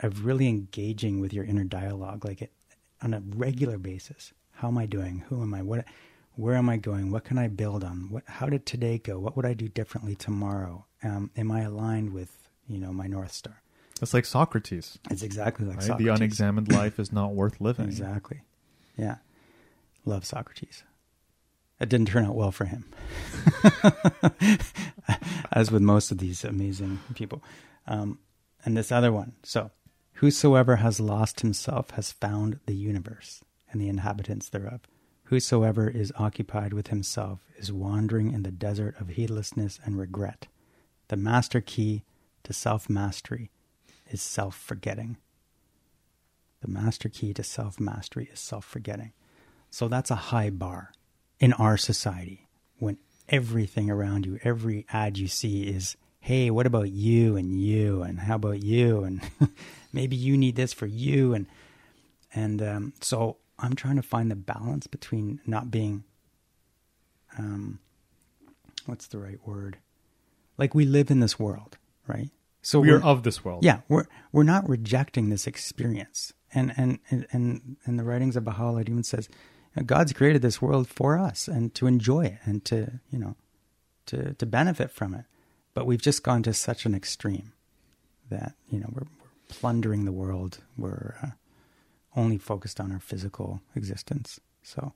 of really engaging with your inner dialogue, like it, on a regular basis. How am I doing? Who am I? What? Where am I going? What can I build on? What? How did today go? What would I do differently tomorrow? Um, am I aligned with you know my north star? It's like Socrates. It's exactly like Right? Socrates. The unexamined life is not worth living. Exactly. Yeah. Love Socrates. It didn't turn out well for him, as with most of these amazing people. Um, and this other one. So, whosoever has lost himself has found the universe and the inhabitants thereof. Whosoever is occupied with himself is wandering in the desert of heedlessness and regret. The master key to self mastery is self forgetting. The master key to self mastery is self forgetting. So that's a high bar in our society when everything around you, every ad you see is, hey, what about you and you and how about you and maybe you need this for you and and um, so I'm trying to find the balance between not being um, what's the right word? Like we live in this world, right? So We are of this world. yeah, we're we're not rejecting this experience. And and and and, and the writings of Baha'u'llah it even says God's created this world for us and to enjoy it and to you know to to benefit from it. But we've just gone to such an extreme that you know we're, we're plundering the world. We're uh, only focused on our physical existence. So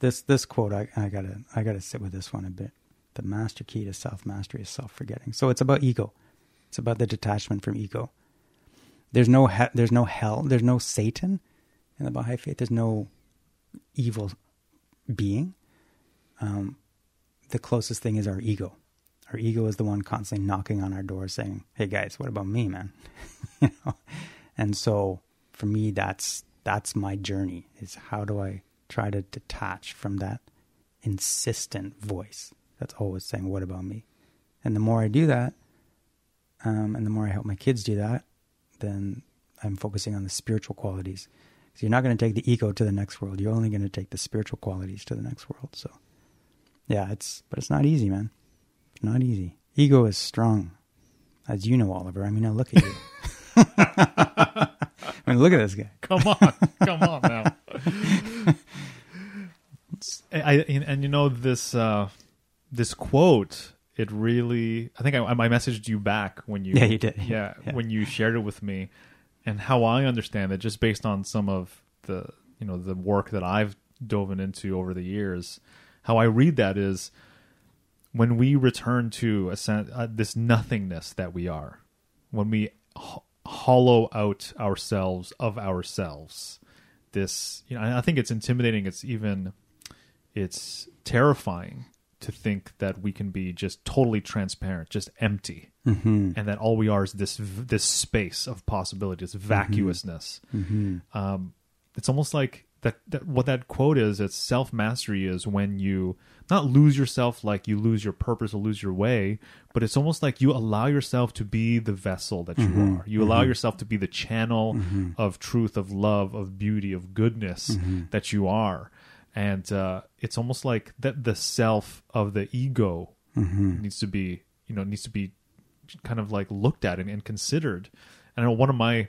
this this quote I, I gotta I gotta sit with this one a bit. The master key to self mastery is self forgetting. So it's about ego. It's about the detachment from ego. There's no he- there's no hell. There's no Satan in the Baha'i faith. There's no evil being. Um, the closest thing is our ego. Our ego is the one constantly knocking on our door, saying, "Hey guys, what about me, man?" you know. And so, for me, that's that's my journey. Is how do I try to detach from that insistent voice that's always saying, "What about me?" And the more I do that, um, and the more I help my kids do that, then I'm focusing on the spiritual qualities. So you're not going to take the ego to the next world. You're only going to take the spiritual qualities to the next world. So, yeah, it's but it's not easy, man. It's not easy. Ego is strong, as you know, Oliver. I mean, now look at you. I mean, look at this guy. Come on, come on now. I, and, and you know this uh, this quote. It really. I think I, I messaged you back when you. Yeah, you did. Yeah, Yeah. when you shared it with me, and how I understand it, just based on some of the you know the work that I've dove into over the years. How I read that is when we return to a sen- uh, this nothingness that we are, when we ho- hollow out ourselves of ourselves. This, you know, I I think it's intimidating. It's even, it's terrifying to think that we can be just totally transparent, just empty, Mm-hmm. and that all we are is this this space of possibility, this vacuousness. Mm-hmm. Um, it's almost like that, that. What that quote is, it's self mastery is when you not lose yourself, like you lose your purpose or lose your way, but it's almost like you allow yourself to be the vessel that you Mm-hmm. are. You allow yourself to be the channel of truth, of love, of beauty, of goodness Mm-hmm. that you are. And uh, it's almost like that the self of the ego Mm-hmm. needs to be, you know, needs to be kind of like looked at and, and considered. And I know one of my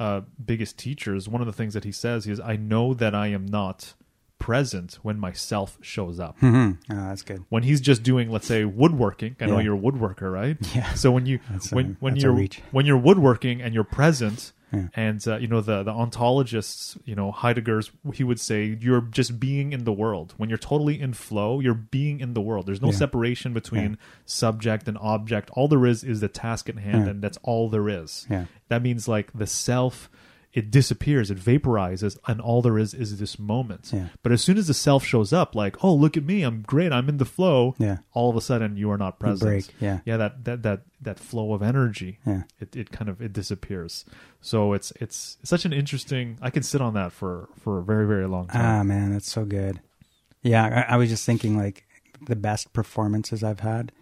uh, biggest teachers, one of the things that he says is, I know that I am not present when myself shows up. Mm-hmm. Oh, that's good. When he's just doing, let's say, woodworking. I know you're a woodworker, right? Yeah. So when you That's a- when when you're when you're woodworking and you're present, Yeah. and uh, you know the the ontologists, you know Heidegger's, he would say you're just being in the world. When you're totally in flow, you're being in the world. There's no Yeah. separation between subject and object. All there is is the task at hand, Yeah. and that's all there is. Yeah. That means like the self, it disappears, it vaporizes, and all there is is this moment. Yeah. But as soon as the self shows up, like, oh, look at me, I'm great, I'm in the flow. Yeah. All of a sudden, you are not present. break, yeah. Yeah. That that that that flow of energy. Yeah. It it kind of it disappears. So it's it's such an interesting. I can sit on that for for a very very long time. Ah, man, that's so good. Yeah, I, I was just thinking like the best performances I've had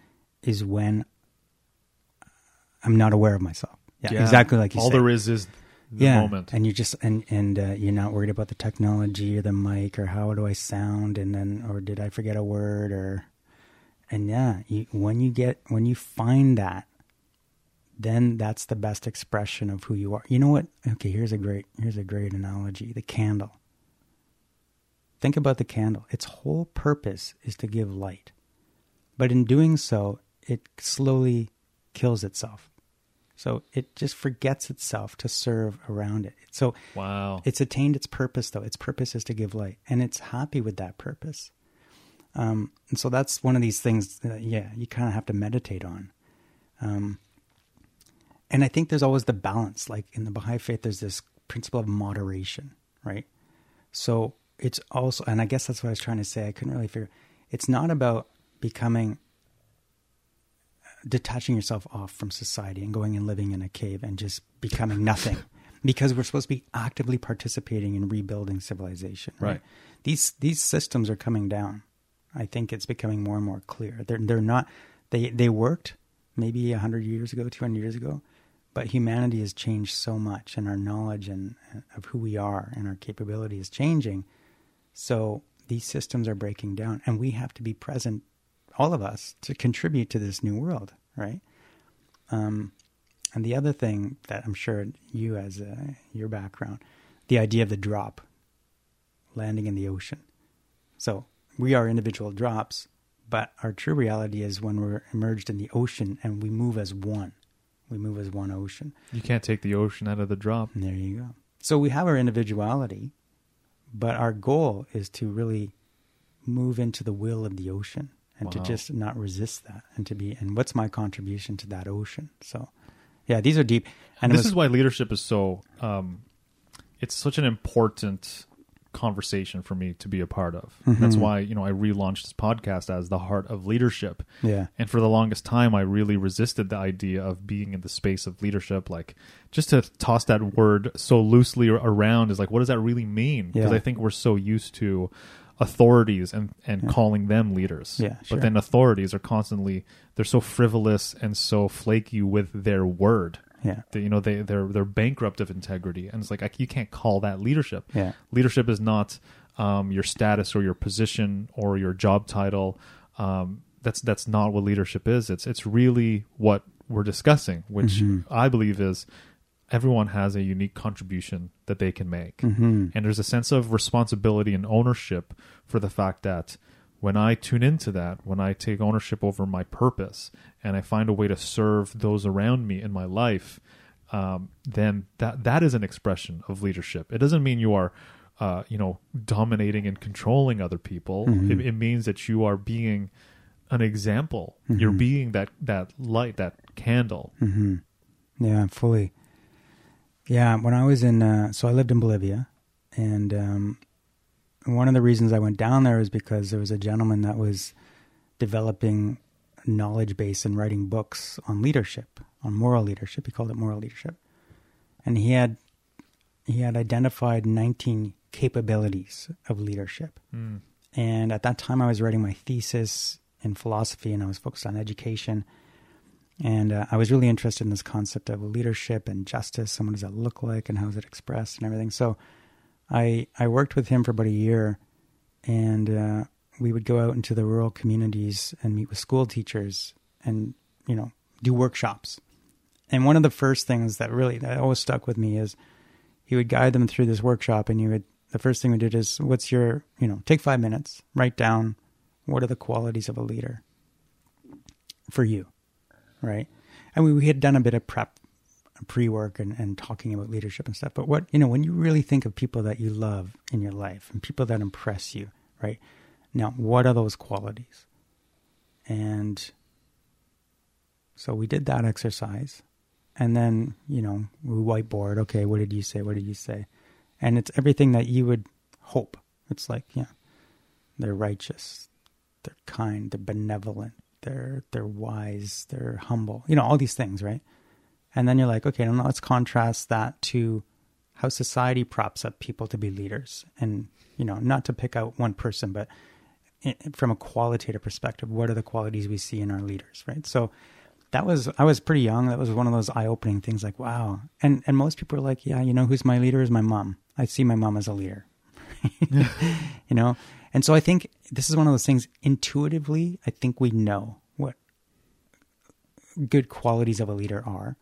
is when I'm not aware of myself. Yeah, exactly like you All say. there is is the yeah, moment. and you just and and uh, you're not worried about the technology or the mic or how do I sound and then or did I forget a word or and yeah, you, when you get when you find that, then that's the best expression of who you are. You know what? Okay, here's a great here's a great analogy: the candle. Think about the candle. Its whole purpose is to give light, but in doing so, it slowly kills itself. So it just forgets itself to serve around it. So wow. it's attained its purpose, though. Its purpose is to give light, and it's happy with that purpose. Um, and so that's one of these things that, yeah, you kind of have to meditate on. Um, and I think there's always the balance. Like in the Baha'i faith, there's this principle of moderation, right? So it's also, and I guess that's what I was trying to say. I couldn't really figure. It's not about becoming detaching yourself off from society and going and living in a cave and just becoming nothing. Because we're supposed to be actively participating in rebuilding civilization Right. these these systems are coming down. I think it's becoming more and more clear. They're they're not they they worked maybe 100 years ago 200 years ago but humanity has changed so much and our knowledge and uh, of who we are and our capability is changing. So these systems are breaking down and we have to be present all of us to contribute to this new world right? Um, and the other thing that i'm sure you as uh, your background the idea of the drop landing in the ocean. So we are individual drops but our true reality is when we're immersed in the ocean and we move as one. We move as one ocean. You can't take the ocean out of the drop. and there you go. So we have our individuality, but our goal is to really move into the will of the ocean and to just not resist that and to be and what's my contribution to that ocean. So yeah, these are deep. And this was- is why leadership is so um, it's such an important conversation for me to be a part of that's Mm-hmm. why you know i relaunched this podcast as the heart of leadership Yeah. and for the longest time i really resisted the idea of being in the space of leadership like just to toss that word so loosely around is like what does that really mean because Yeah. i think we're so used to authorities and and calling them leaders Yeah, sure. but then authorities are constantly they're so frivolous and so flaky with their word Yeah. they, you know they they're they're bankrupt of integrity and it's like I, you can't call that leadership Yeah. leadership is not um, your status or your position or your job title um, that's that's not what leadership is. It's it's really what we're discussing, which I believe is everyone has a unique contribution that they can make. Mm-hmm. And there's a sense of responsibility and ownership for the fact that when I tune into that, when I take ownership over my purpose and I find a way to serve those around me in my life, um, then that that is an expression of leadership. It doesn't mean you are, uh, you know, dominating and controlling other people. It, it means that you are being an example. You're being that that light, that candle. Mm-hmm. Yeah, fully. Yeah, when I was in, uh, so I lived in Bolivia, and um, one of the reasons I went down there is because there was a gentleman that was developing a knowledge base and writing books on leadership, on moral leadership. He called it moral leadership, and he had he had identified 19 capabilities of leadership. Mm. And at that time, I was writing my thesis in philosophy, and I was focused on education. And uh, I was really interested in this concept of leadership and justice and what does that look like and how is it expressed and everything. So I I worked with him for about a year, and uh, we would go out into the rural communities and meet with school teachers and you know do workshops. And one of the first things that really that always stuck with me is he would guide them through this workshop, and you would the first thing we did is what's your you know take five minutes, write down what are the qualities of a leader for you right? And we, we had done a bit of prep, pre work, and, and talking about leadership and stuff. But what, you know, when you really think of people that you love in your life and people that impress you, right? Now, what are those qualities? And so we did that exercise. And then, you know, we whiteboard, okay, what did you say? What did you say? And it's everything that you would hope. It's like, yeah, they're righteous, they're kind, they're benevolent, they're they're wise, they're humble, you know, all these things, right? And then you're like, okay, now let's contrast that to how society props up people to be leaders, and you know, not to pick out one person, but from a qualitative perspective, what are the qualities we see in our leaders, right? So that was I was pretty young. That was one of those eye opening things, like wow. And and most people are like, yeah, you know, who's my leader is my mom. I see my mom as a leader, you know. And so I think this is one of those things. Intuitively, I think we know what good qualities of a leader are.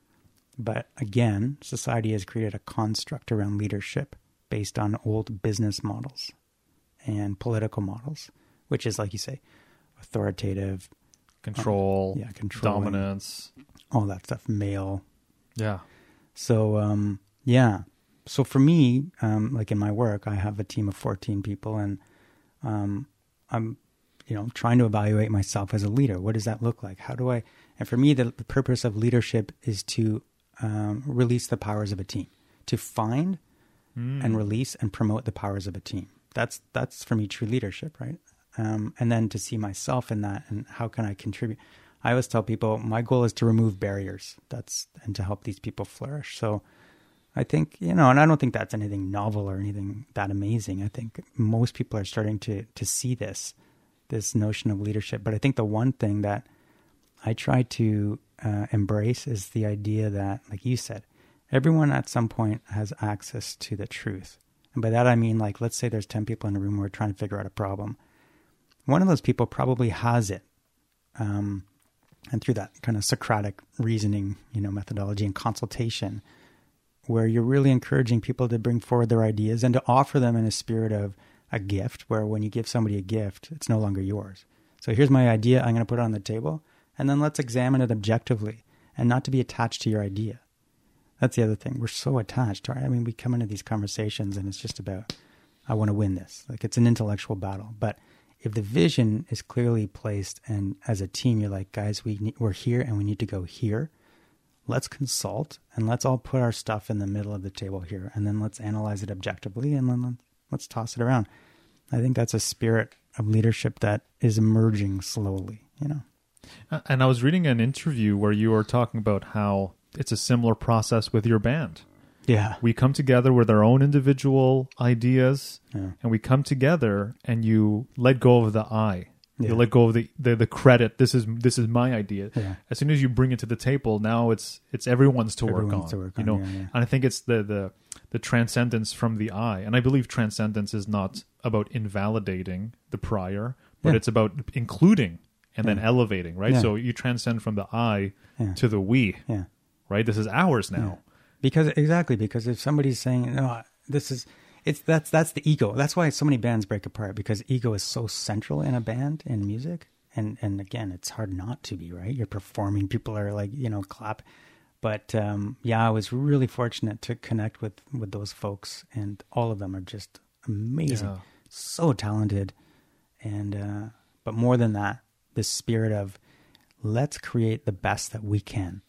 But again, society has created a construct around leadership based on old business models and political models, which is, like you say, authoritative, Control, yeah, controlling. dominance. all that stuff, male. Yeah. So, um, yeah. So for me, um, like in my work, I have a team of 14 people and um, I'm, you know, trying to evaluate myself as a leader. What does that look like? How do I, and for me, the, the purpose of leadership is to um, release the powers of a team, to find and release and promote the powers of a team. That's, that's for me true leadership, right? Um, and then to see myself in that and how can I contribute. I always tell people my goal is to remove barriers. That's and to help these people flourish. So I think you know, and I don't think that's anything novel or anything that amazing. I think most people are starting to to see this this notion of leadership. But I think the one thing that I try to uh, embrace is the idea that, like you said, everyone at some point has access to the truth. And by that I mean, like, let's say there's ten people in a room who are trying to figure out a problem. One of those people probably has it um, and through that kind of Socratic reasoning, you know, methodology and consultation, where you're really encouraging people to bring forward their ideas and to offer them in a spirit of a gift, where when you give somebody a gift, it's no longer yours. So here's my idea, I'm going to put it on the table, and then let's examine it objectively and not to be attached to your idea. That's the other thing. We're so attached, right? I mean, we come into these conversations and it's just about, I want to win this. Like it's an intellectual battle. But if the vision is clearly placed and as a team, you're like, guys, we need, we're here and we need to go here. Let's consult and let's all put our stuff in the middle of the table here. And then let's analyze it objectively and then let's toss it around. I think that's a spirit of leadership that is emerging slowly, you know? Uh, And I was reading an interview where you were talking about how it's a similar process with your band. Yeah. We come together with our own individual ideas, Yeah. and we come together, and you let go of the I. Yeah. You let go of the, the, the credit. This is this is my idea. Yeah. As soon as you bring it to the table, now it's it's everyone's to work on. to work you on, know, yeah, and I think it's the the the transcendence from the I. And I believe transcendence is not about invalidating the prior, but it's about including and then elevating, right? So you transcend from the I to the we, Yeah. right? This is ours now. because exactly because if somebody's saying no this is it's that's that's the ego. That's why so many bands break apart because ego is so central in a band in music. And and again it's hard not to be right? You're performing people are like you know clap. But um yeah i was really fortunate to connect with with those folks and all of them are just amazing. Yeah. so talented. And uh but more than that the spirit of let's create the best that we can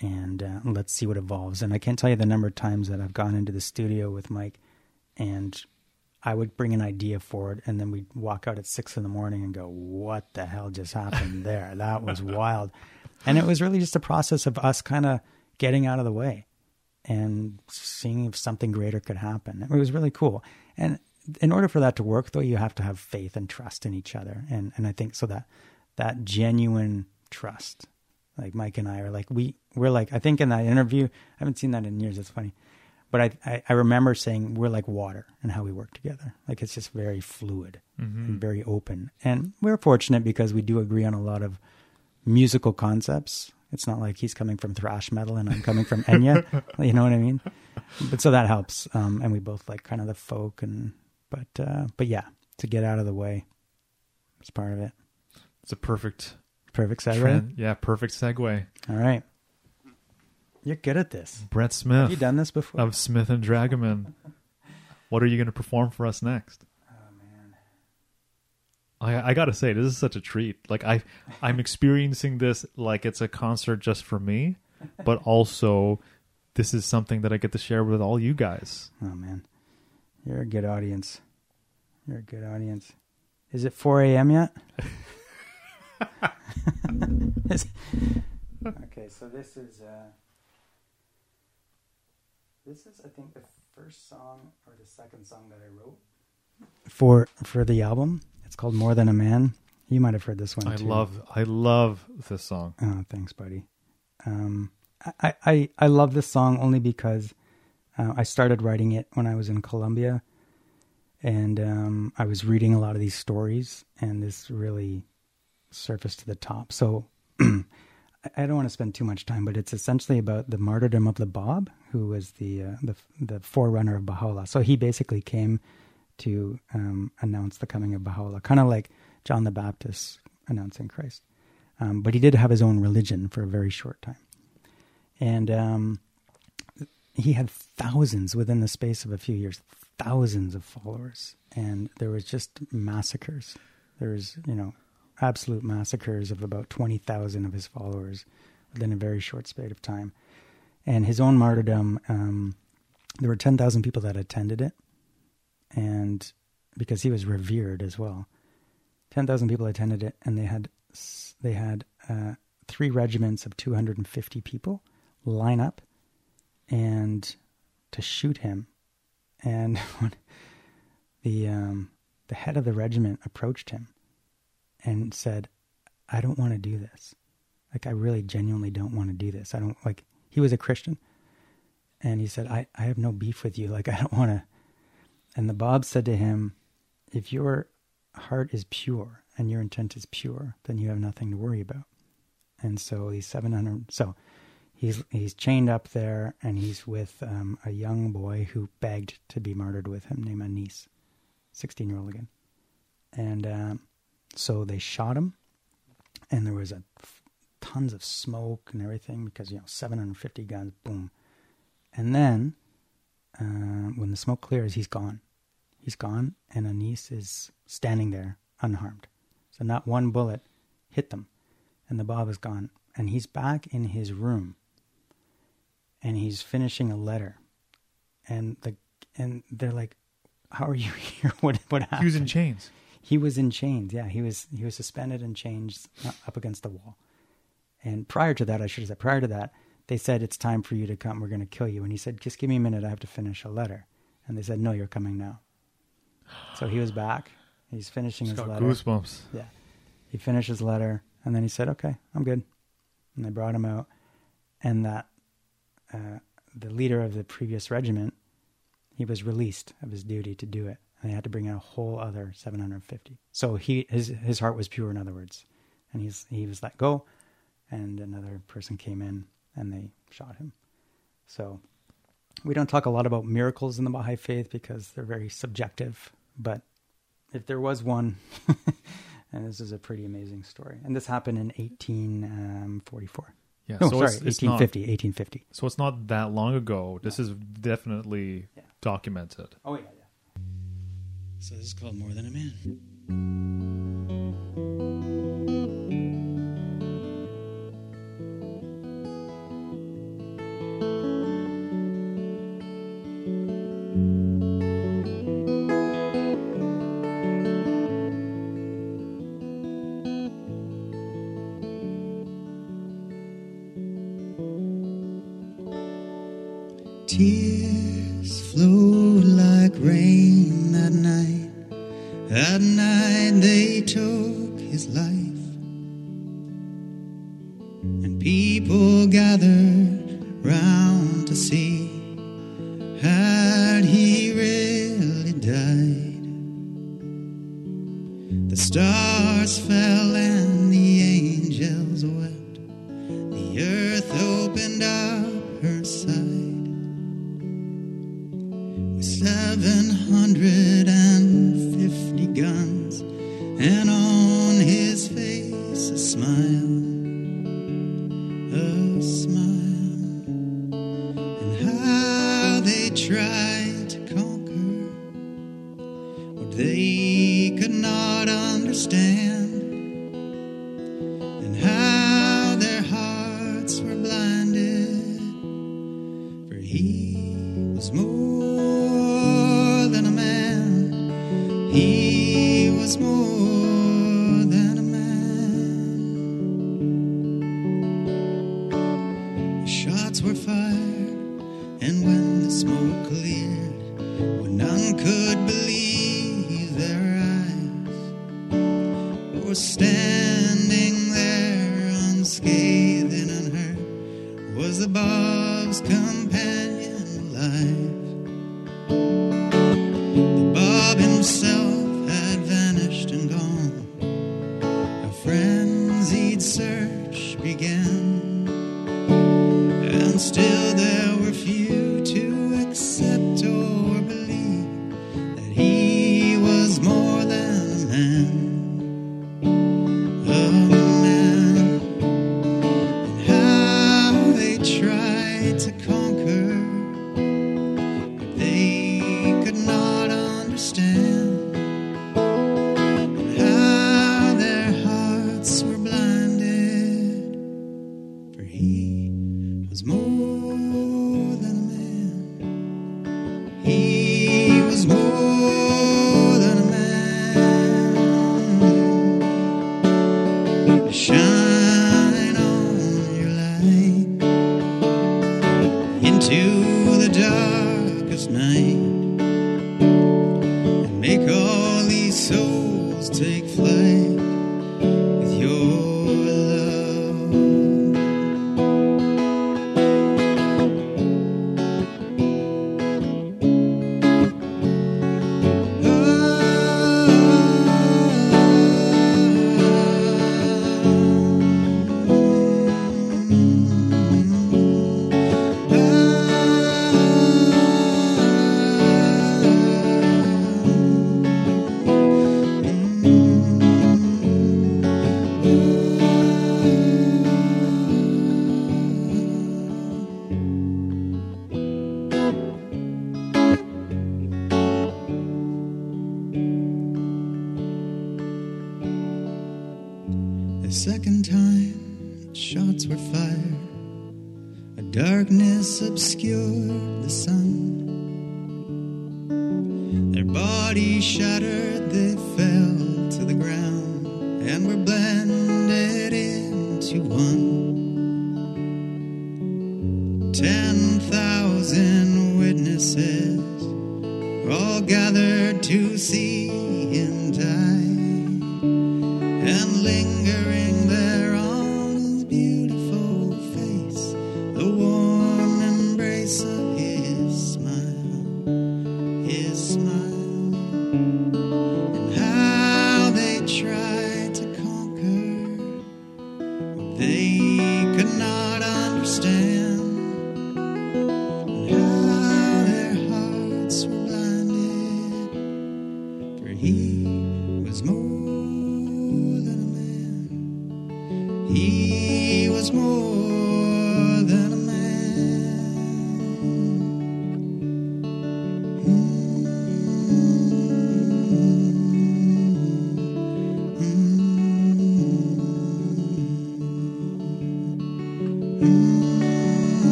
and uh, let's see what evolves. And I can't tell you the number of times that I've gone into the studio with Mike, and I would bring an idea forward, and then we'd walk out at six in the morning and go, "What the hell just happened there? That was wild." And it was really just a process of us kind of getting out of the way and seeing if something greater could happen. It was really cool. And in order for that to work, though, you have to have faith and trust in each other. And and I think so that that genuine trust like Mike and I are like we we're like I think in that interview I haven't seen that in years. It's funny, but I I, I remember saying we're like water and how we work together. Like it's just very fluid and very open. And we're fortunate because we do agree on a lot of musical concepts. It's not like he's coming from thrash metal and I'm coming from Enya. you know what I mean? But so that helps. Um, and we both like kind of the folk and but uh, but yeah, to get out of the way, it's part of it. It's a perfect Perfect segue. trend. Yeah, perfect segue. All right. You're good at this. Brett Smith. Have you done this before? of Smith and Dragoman. What are you going to perform for us next? oh man. I, I gotta say, this is such a treat. Like I, I'm experiencing this like it's a concert just for me, but also this is something that I get to share with all you guys. Oh man. You're a good audience. You're a good audience. Is it 4 a.m. yet? Okay, so this is uh, this is I think the first song or the second song that I wrote for for the album. It's called More Than a Man. You might have heard this one. I too. love, I love this song. Oh, thanks, buddy. Um, I, I, I love this song only because uh, I started writing it when I was in Colombia, and um, I was reading a lot of these stories, and this really surfaced to the top. So I don't want to spend too much time, but it's essentially about the martyrdom of the Bab, who was the uh, the the forerunner of Baha'u'llah. So he basically came to um, announce the coming of Baha'u'llah, kind of like John the Baptist announcing Christ. Um, but he did have his own religion for a very short time, and um, he had thousands within the space of a few years, thousands of followers, and there was just massacres. There was, you know, absolute massacres of about twenty thousand of his followers within a very short span of time, and his own martyrdom. Um, there were ten thousand people that attended it, and because he was revered as well, ten thousand people attended it, and they had they had uh, three regiments of two hundred and fifty people line up and to shoot him. And the um, the head of the regiment approached him and said, "I don't want to do this. Like, I really genuinely don't want to do this. I don't like." He was a Christian, and he said, "I I have no beef with you. Like, I don't want to." And the Bab said to him, "If your heart is pure and your intent is pure, then you have nothing to worry about." And so he's seven hundred so he's he's chained up there and he's with um, a young boy who begged to be martyred with him named Anis, 16 year old again. And um, so they shot him and there was a tons of smoke and everything because you know 750 guns boom. And then uh, when the smoke clears he's gone. He's gone and Anis is standing there unharmed. So not one bullet hit them and the Bab is gone. And he's back in his room and he's finishing a letter. And the and they're like how are you here? What what happened? He was in chains. He was in chains yeah he was he was suspended in chains uh, up against the wall and prior to that i should have said prior to that they said it's time for you to come we're going to kill you and he said just give me a minute i have to finish a letter and they said no you're coming now so he was back he's finishing Just his got letter goosebumps. yeah. He finished his letter and then he said, okay, I'm good. And they brought him out. And that, uh, the leader of the previous regiment, he was released of his duty to do it and they had to bring in a whole other 750 so he his his heart was pure in other words and he's he was let go and another person came in and they shot him so we don't talk a lot about miracles in the baha'i faith because they're very subjective but if there was one and this is a pretty amazing story and this happened in 1844 yeah, no, so sorry, it's, it's 1850, not, 1850. So it's not that long ago. This is definitely yeah. documented. Oh yeah, so this is called More Than a Man. understand.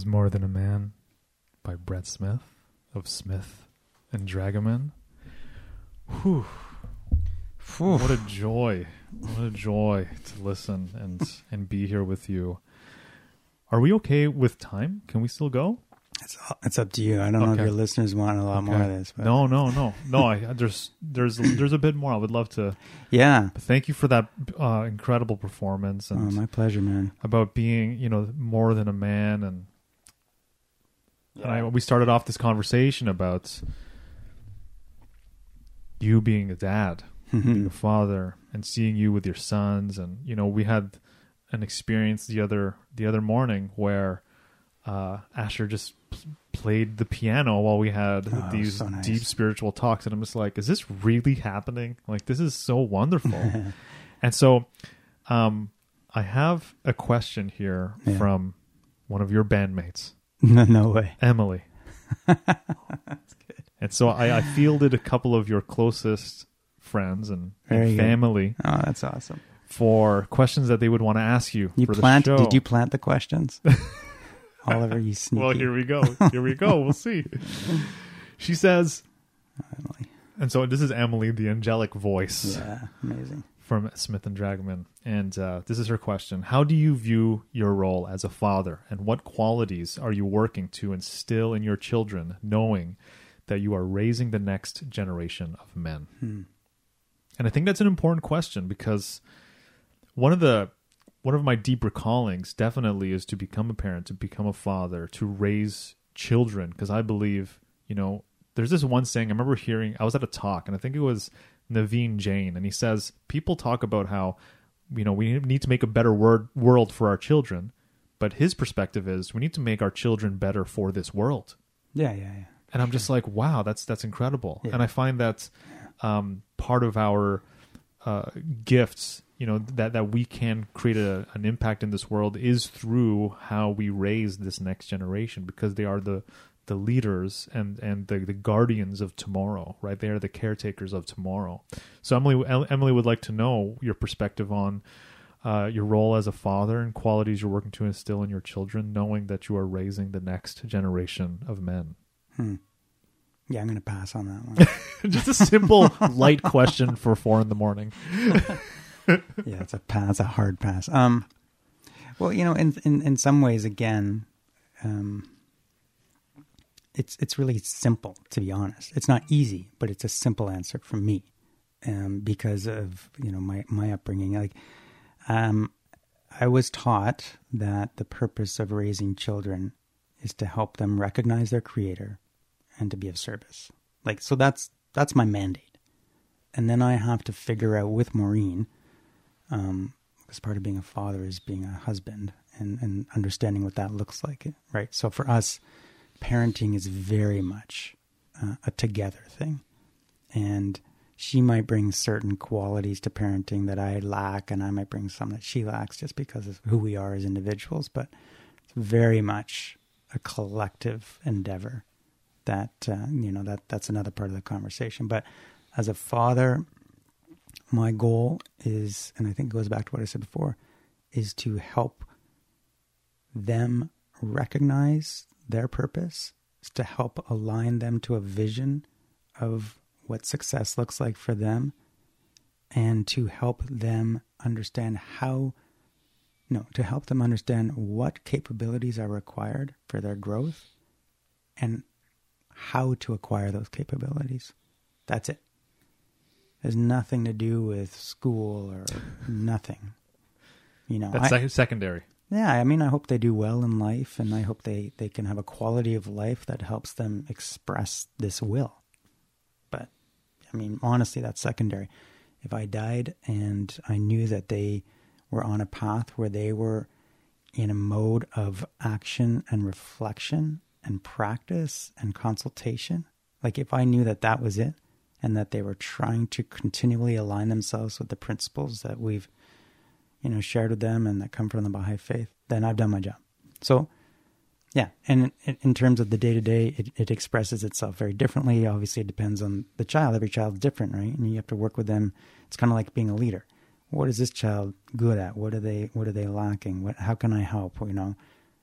Was More Than a Man by Brett Smith of Smith and Dragoman. Whew. What a joy. What a joy to listen and and be here with you. Are we okay with time? Can we still go? It's, it's up to you. I don't know if your listeners want a lot more of this. But No, no, no. No, I there's there's there's a bit more. I would love to Yeah. but thank you for that uh, incredible performance Oh, my pleasure, man. about being, you know, more than a man and And I, we started off this conversation about you being a dad, being a father, and seeing you with your sons. And you know, we had an experience the other the other morning where uh, Asher just p- played the piano while we had Oh, these so nice. deep spiritual talks, and I'm just like, is this really happening? Like, this is so wonderful. and so, um, I have a question here Yeah. from one of your bandmates. no, no way. Emily. And so I, I fielded a couple of your closest friends and, Very and good. family Oh, that's awesome. for questions that they would want to ask you, You for plant? the show. Did you plant the questions? Oliver, you sneaky. well, here we go. Here we go. We'll see. She says, Emily. and so this is Emily, the angelic voice Yeah, amazing. From Smith and Dragoman. And uh, this is her question How do you view your role as a father? And what qualities are you working to instill in your children, knowing that you are raising the next generation of men? Hmm. And I think that's an important question because one of the one of my deeper callings definitely is to become a parent, to become a father, to raise children. Because I believe, you know, there's this one saying I remember hearing. I was at a talk, and I think it was Naveen Jain, and he says people talk about how, you know, we need to make a better word, world for our children, but his perspective is we need to make our children better for this world Yeah, yeah, yeah. and I'm just like, wow, that's that's incredible. Yeah. And I find that um, part of our uh, gifts, you know, that that we can create a, an impact in this world is through how we raise this next generation because they are the the leaders and and the, the guardians of tomorrow, right? They are the caretakers of tomorrow. So Emily Emily would like to know your perspective on. Uh, your role as a father and qualities you're working to instill in your children, knowing that you are raising the next generation of men. Hmm. Yeah, I'm going to pass on that one. Just a simple, light question for four in the morning. yeah, it's a pass, a hard pass. Um, well, you know, in in in some ways, again, um, it's it's really simple to be honest. It's not easy, but it's a simple answer for me, um, because of you know my my upbringing. Like, um, I was taught that the purpose of raising children is to help them recognize their creator and to be of service. Like, so that's that's my mandate, and then I have to figure out with Maureen um, because part of being a father is being a husband and, and understanding what that looks like, right? So for us, parenting is very much uh, a together thing. And she might bring certain qualities to parenting that I lack, and I might bring some that she lacks just because of who we are as individuals. But it's very much a collective endeavor that, uh, you know, that that's another part of the conversation. But as a father, my goal is, and I think it goes back to what I said before, is to help them recognize their purpose, is to help align them to a vision of what success looks like for them, and to help them understand how, no, to help them understand what capabilities are required for their growth and how to acquire those capabilities. That's it has nothing to do with school or nothing. You know, That's I- secondary. Yeah, I mean, I hope they do well in life, and I hope they they can have a quality of life that helps them express this will. But I mean, honestly, that's secondary. If I died and I knew that they were on a path where they were in a mode of action and reflection and practice and consultation, like if I knew that that was it, and that they were trying to continually align themselves with the principles that we've you know, shared with them and that come from the Baha'i faith, then I've done my job. So, yeah. And in, terms of the day to day, it it expresses itself very differently. Obviously, it depends on the child. Every child's different, right? And you have to work with them. It's kind of like being a leader. What is this child good at? What are they What are they lacking? What How can I help? You know,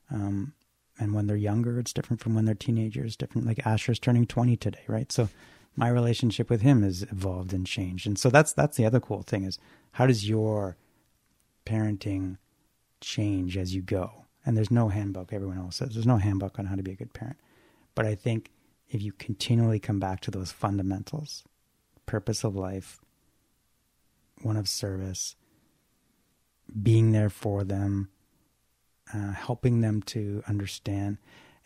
um, and when they're younger, it's different from when they're teenagers. Different. Like Asher's turning twenty today, right? So my relationship with him has evolved and changed, and so that's that's the other cool thing is how does your parenting change as you go? And there's no handbook. Everyone else says there's no handbook on how to be a good parent, but I think if you continually come back to those fundamentals, purpose of life, one of service, being there for them, uh, helping them to understand,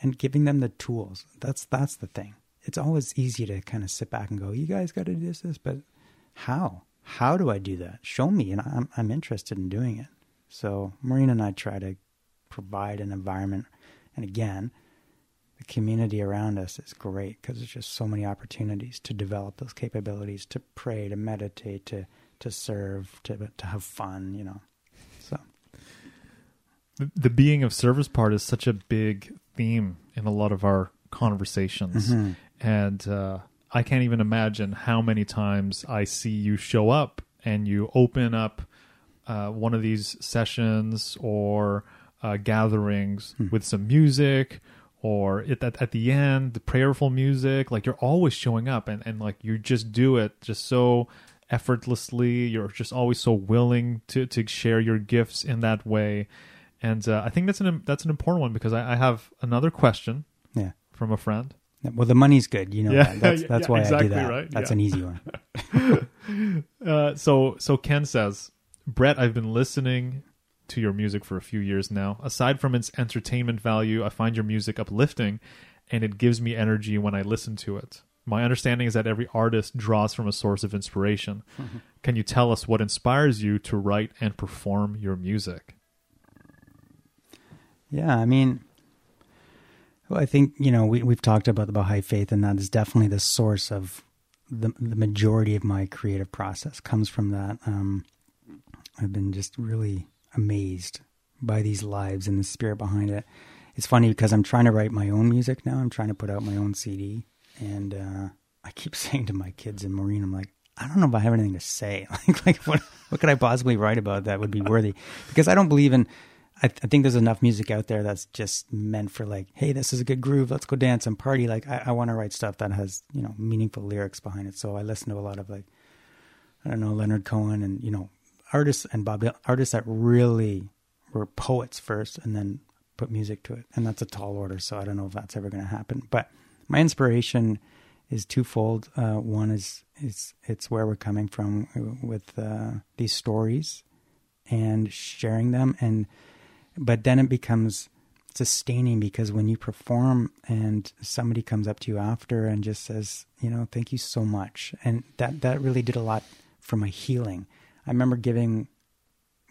and giving them the tools. That's that's the thing. It's always easy to kind of sit back and go, "You guys got to do this, this," but how? How do I do that? Show me, and I'm I'm interested in doing it. So Maureen and I try to provide an environment, and again, the community around us is great because there's just so many opportunities to develop those capabilities, to pray, to meditate, to to serve, to to have fun. You know, so The, the being of service part is such a big theme in a lot of our conversations, Mhm. and uh, I can't even imagine how many times I see you show up and you open up uh, one of these sessions or uh, gatherings with some music or at, at, at the end the prayerful music. Like you're always showing up and, and like you just do it just so effortlessly. You're just always so willing to, to share your gifts in that way. And uh, i think that's an that's an important one because I, I have another question yeah. from a friend Well, the money's good. You know Yeah, that. That's, that's yeah, why I do that. right, That's yeah. an easy one. Uh, so so Ken says, Brett, I've been listening to your music for a few years now. Aside from its entertainment value, I find your music uplifting, and it gives me energy when I listen to it. My understanding is that every artist draws from a source of inspiration. Can you tell us what inspires you to write and perform your music? Yeah, I mean, well, I think you know we we've talked about the Baha'i faith, and that is definitely the source of the the majority of my creative process comes from that. Um, I've been just really amazed by these lives and the spirit behind it. It's funny because I'm trying to write my own music now. I'm trying to put out my own CD, and uh, I keep saying to my kids and Maureen, I'm like, I don't know if I have anything to say. like, like what what could I possibly write about that would be worthy? Because I don't believe in. I, I think there's enough music out there that's just meant for like, hey, this is a good groove. Let's go dance and party. Like, I, I want to write stuff that has you know meaningful lyrics behind it. So I listen to a lot of like, I don't know, Leonard Cohen and you know artists and Bob artists that really were poets first and then put music to it. And that's a tall order, so I don't know if that's ever going to happen. But my inspiration is twofold. Uh, one is is it's where we're coming from with uh, these stories and sharing them, and but then it becomes sustaining because when you perform and somebody comes up to you after and just says, you know, thank you so much, and that that really did a lot for my healing. I remember giving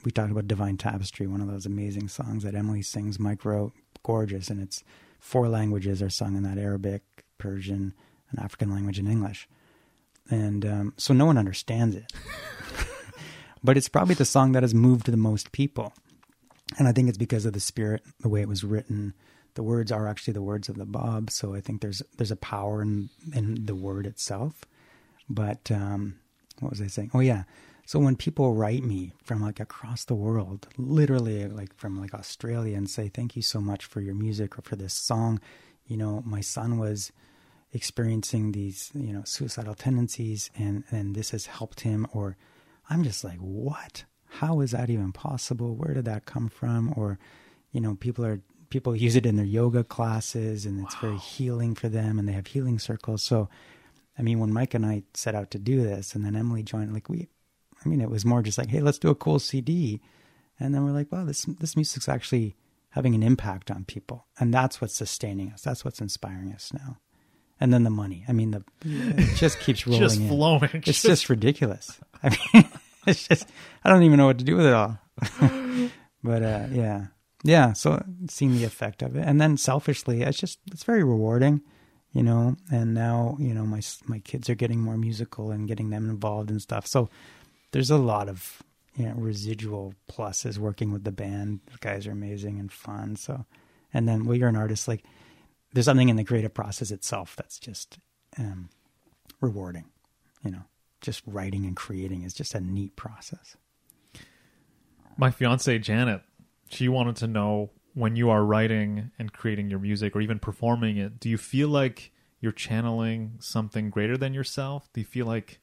we talked about Divine Tapestry, one of those amazing songs that Emily sings. Mike wrote, gorgeous, and it's four languages are sung in that Arabic, Persian, an African language, and English. And um, so no one understands it. but it's probably the song that has moved the most people. And I think it's because of the spirit, the way it was written. The words are actually the words of the Bab, so I think there's there's a power in in the word itself. But um, what was I saying? Oh yeah. So when people write me from like across the world, literally like from like Australia and say, thank you so much for your music or for this song. You know, my son was experiencing these, you know, suicidal tendencies and, and this has helped him or I'm just like, what? How is that even possible? Where did that come from? Or, you know, people are, people use it in their yoga classes and it's very healing for them and they have healing circles. So, I mean, when Mike and I set out to do this and then Emily joined, like we, I mean, it was more just like, hey, let's do a cool CD. And then we're like, wow, this, this music's actually having an impact on people. And that's what's sustaining us. That's what's inspiring us now. And then the money. I mean, the, it just keeps rolling Just in. flowing. It's just ridiculous. I mean, it's just, I don't even know what to do with it all. but, uh, yeah. Yeah. So seeing the effect of it. And then selfishly, it's just, it's very rewarding, you know, and now, you know, my, my kids are getting more musical and getting them involved and stuff. So there's a lot of, you know, residual pluses working with the band. The guys are amazing and fun. So, and then, well, you're an artist, like, there's something in the creative process itself that's just um, rewarding. You know, just writing and creating is just a neat process. My fiance Janet, she wanted to know when you are writing and creating your music or even performing it, do you feel like you're channeling something greater than yourself? Do you feel like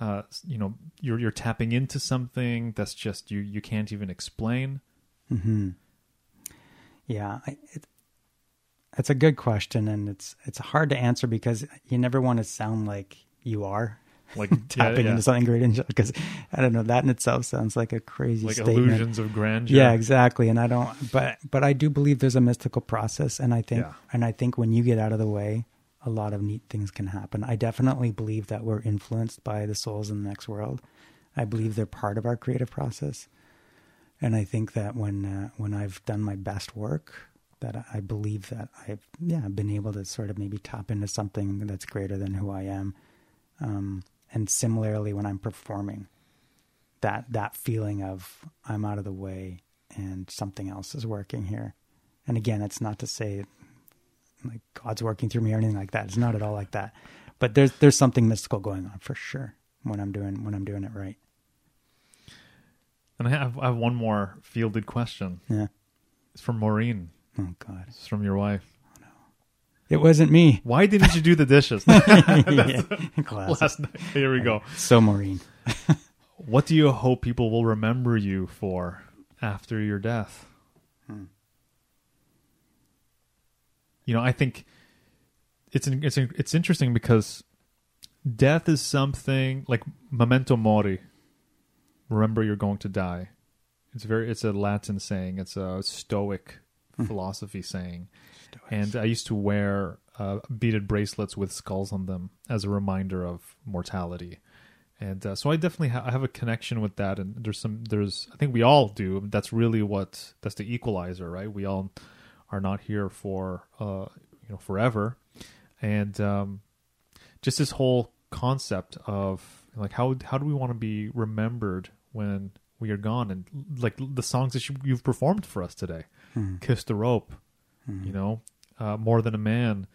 uh, you know you're you're tapping into something that's just you you can't even explain? hmm Yeah, I, it, it's a good question, and it's it's hard to answer because you never want to sound like you are Like tapping yeah, yeah. into something great. Because I don't know, that in itself sounds like a crazy like statement. illusions of grandeur. Yeah, exactly. And I don't, but but I do believe there's a mystical process, and I think, Yeah. and I think when you get out of the way, a lot of neat things can happen. I definitely believe that we're influenced by the souls in the next world. I believe they're part of our creative process, and I think that when uh, when I've done my best work, that I- I believe that I've yeah been able to sort of maybe tap into something that's greater than who I am. Um, and similarly, when I'm performing, that that feeling of I'm out of the way and something else is working here. And again, it's not to say like God's working through me or anything like that. It's not at all like that. But there's there's something mystical going on for sure when I'm doing when I'm doing it right. And I have I have one more fielded question. Yeah. It's from Maureen. Oh God. It's from your wife. It wasn't me. Why didn't you do the dishes Yeah. Last night? Here we go. So Maureen. What do you hope people will remember you for after your death? Hmm. You know, I think it's it's it's interesting because death is something like memento mori. Remember, you're going to die. It's very it's a Latin saying. It's a Stoic hmm. philosophy saying. And I used to wear uh, beaded bracelets with skulls on them as a reminder of mortality. And uh, so I definitely ha- I have a connection with that. And there's some there's I think we all do. That's really what that's the equalizer, right? We all are not here for uh, you know forever, and um, just this whole concept of like how how do we want to be remembered when we are gone and like the songs that you, you've performed for us today kiss the rope you know uh, more than a man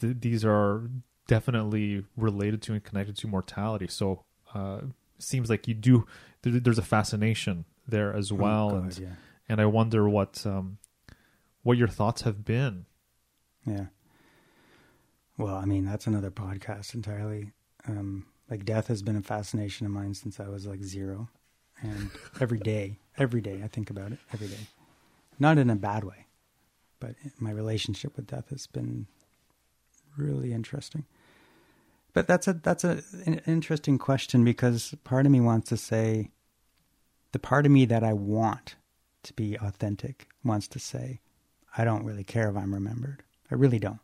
th- these are definitely related to and connected to mortality so uh seems like you do there, there's a fascination there as well Oh, God, and yeah. and i wonder what um what your thoughts have been Yeah. Well, I mean, that's another podcast entirely. Um, like death has been a fascination of mine since I was like zero. And every day, every day I think about it every day. Not in a bad way, but my relationship with death has been really interesting. But that's a that's a an interesting question because part of me wants to say the part of me that I want to be authentic wants to say I don't really care if I'm remembered. I really don't.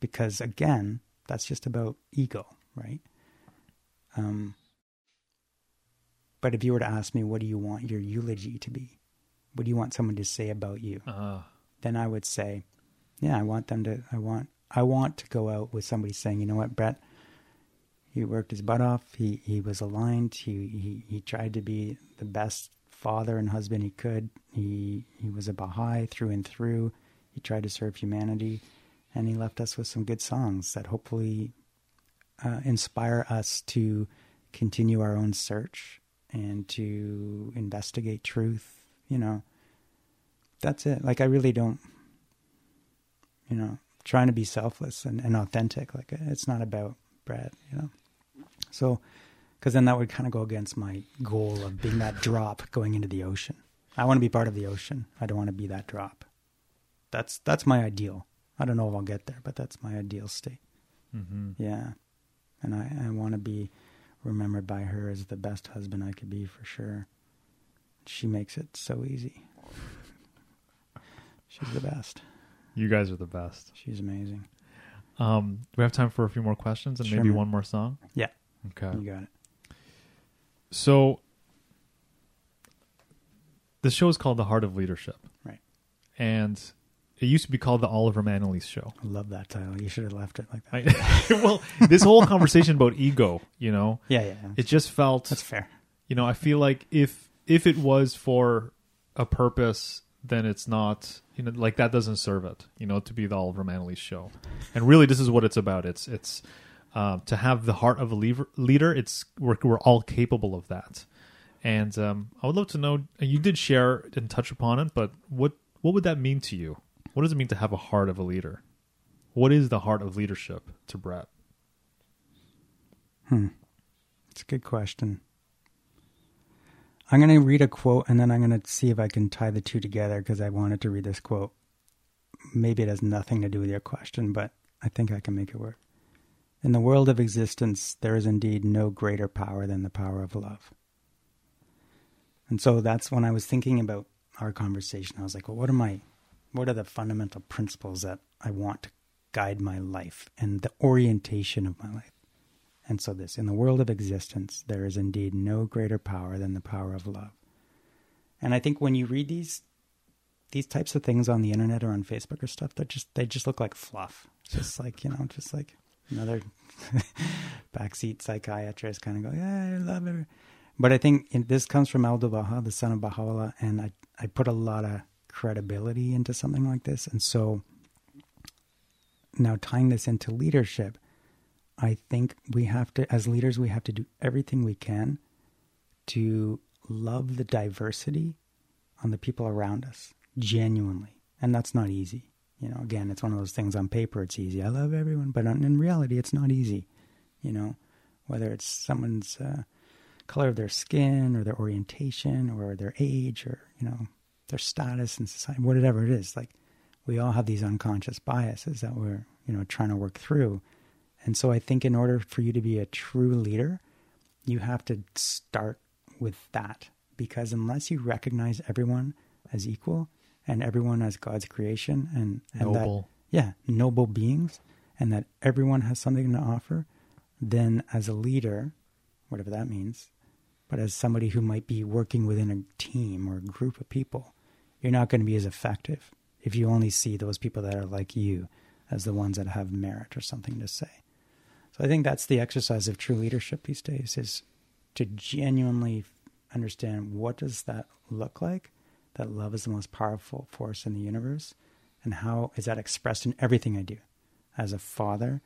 Because again, that's just about ego, right? Um, but if you were to ask me, what do you want your eulogy to be? What do you want someone to say about you? uh Then I would say, yeah, I want them to, I want, I want to go out with somebody saying, you know what, Brett, he worked his butt off. He, he was aligned. He, he, he tried to be the best father and husband he could. He, he was a Baha'i through and through. He tried to serve humanity and he left us with some good songs that hopefully uh, inspire us to continue our own search and to investigate truth. You know, that's it. Like, I really don't, you know, trying to be selfless and, and authentic. Like, it's not about Brad, you know. So, because then that would kind of go against my goal of being that drop going into the ocean. I want to be part of the ocean. I don't want to be that drop. That's that's my ideal. I don't know if I'll get there, but that's my ideal state. hmm Yeah, and I I want to be remembered by her as the best husband I could be for sure. She makes it so easy. She's the best. you guys are the best She's amazing. um do we have time for a few more questions and Sure, maybe man. one more song Yeah, okay you got it. So the show is called The Heart of Leadership. Right. And it used to be called the Oliver Manalese show. I love that title. You should have left it like that. I, well, this whole conversation about ego, you know, yeah, yeah. it just felt That's fair. you know, I feel like if if it was for a purpose, then it's not you know like that doesn't serve it, you know, to be the Oliver Manalese show. And really this is what it's about. It's it's um, to have the heart of a leader, leader it's we're, we're all capable of that. And um, I would love to know. You did share and touch upon it, but what what would that mean to you? What does it mean to have a heart of a leader? What is the heart of leadership to Brett? Hmm. It's a good question. I'm going to read a quote and then I'm going to see if I can tie the two together because I wanted to read this quote. Maybe it has nothing to do with your question, but I think I can make it work. In the world of existence, there is indeed no greater power than the power of love. And so that's when I was thinking about our conversation. I was like, well, what are my, what are the fundamental principles that I want to guide my life and the orientation of my life? And so, this in the world of existence, there is indeed no greater power than the power of love. And I think when you read these these types of things on the internet or on Facebook or stuff, they just they just look like fluff. Just like you know, just like another backseat psychiatrist kind of go, yeah, I love it. But I think this comes from Abdu'l-Baha, the son of Baha'u'llah, and I I put a lot of credibility into something like this, and so now tying this into leadership I think we have to, as leaders, we have to do everything we can to love the diversity on the people around us genuinely. And that's not easy. You know, again, it's one of those things on paper, it's easy. I love everyone, but in reality, it's not easy. You know, whether it's someone's uh, color of their skin or their orientation or their age or, you know, their status in society, whatever it is. Like, we all have these unconscious biases that we're, you know, trying to work through. And so I think in order for you to be a true leader, you have to start with that because unless you recognize everyone as equal and everyone as God's creation and, and noble. That, yeah, noble beings and that everyone has something to offer, then as a leader, whatever that means, but as somebody who might be working within a team or a group of people, you're not going to be as effective if you only see those people that are like you as the ones that have merit or something to say. I think that's the exercise of true leadership these days is to genuinely understand what does that look like? That love is the most powerful force in the universe, and how is that expressed in everything I do, as a father,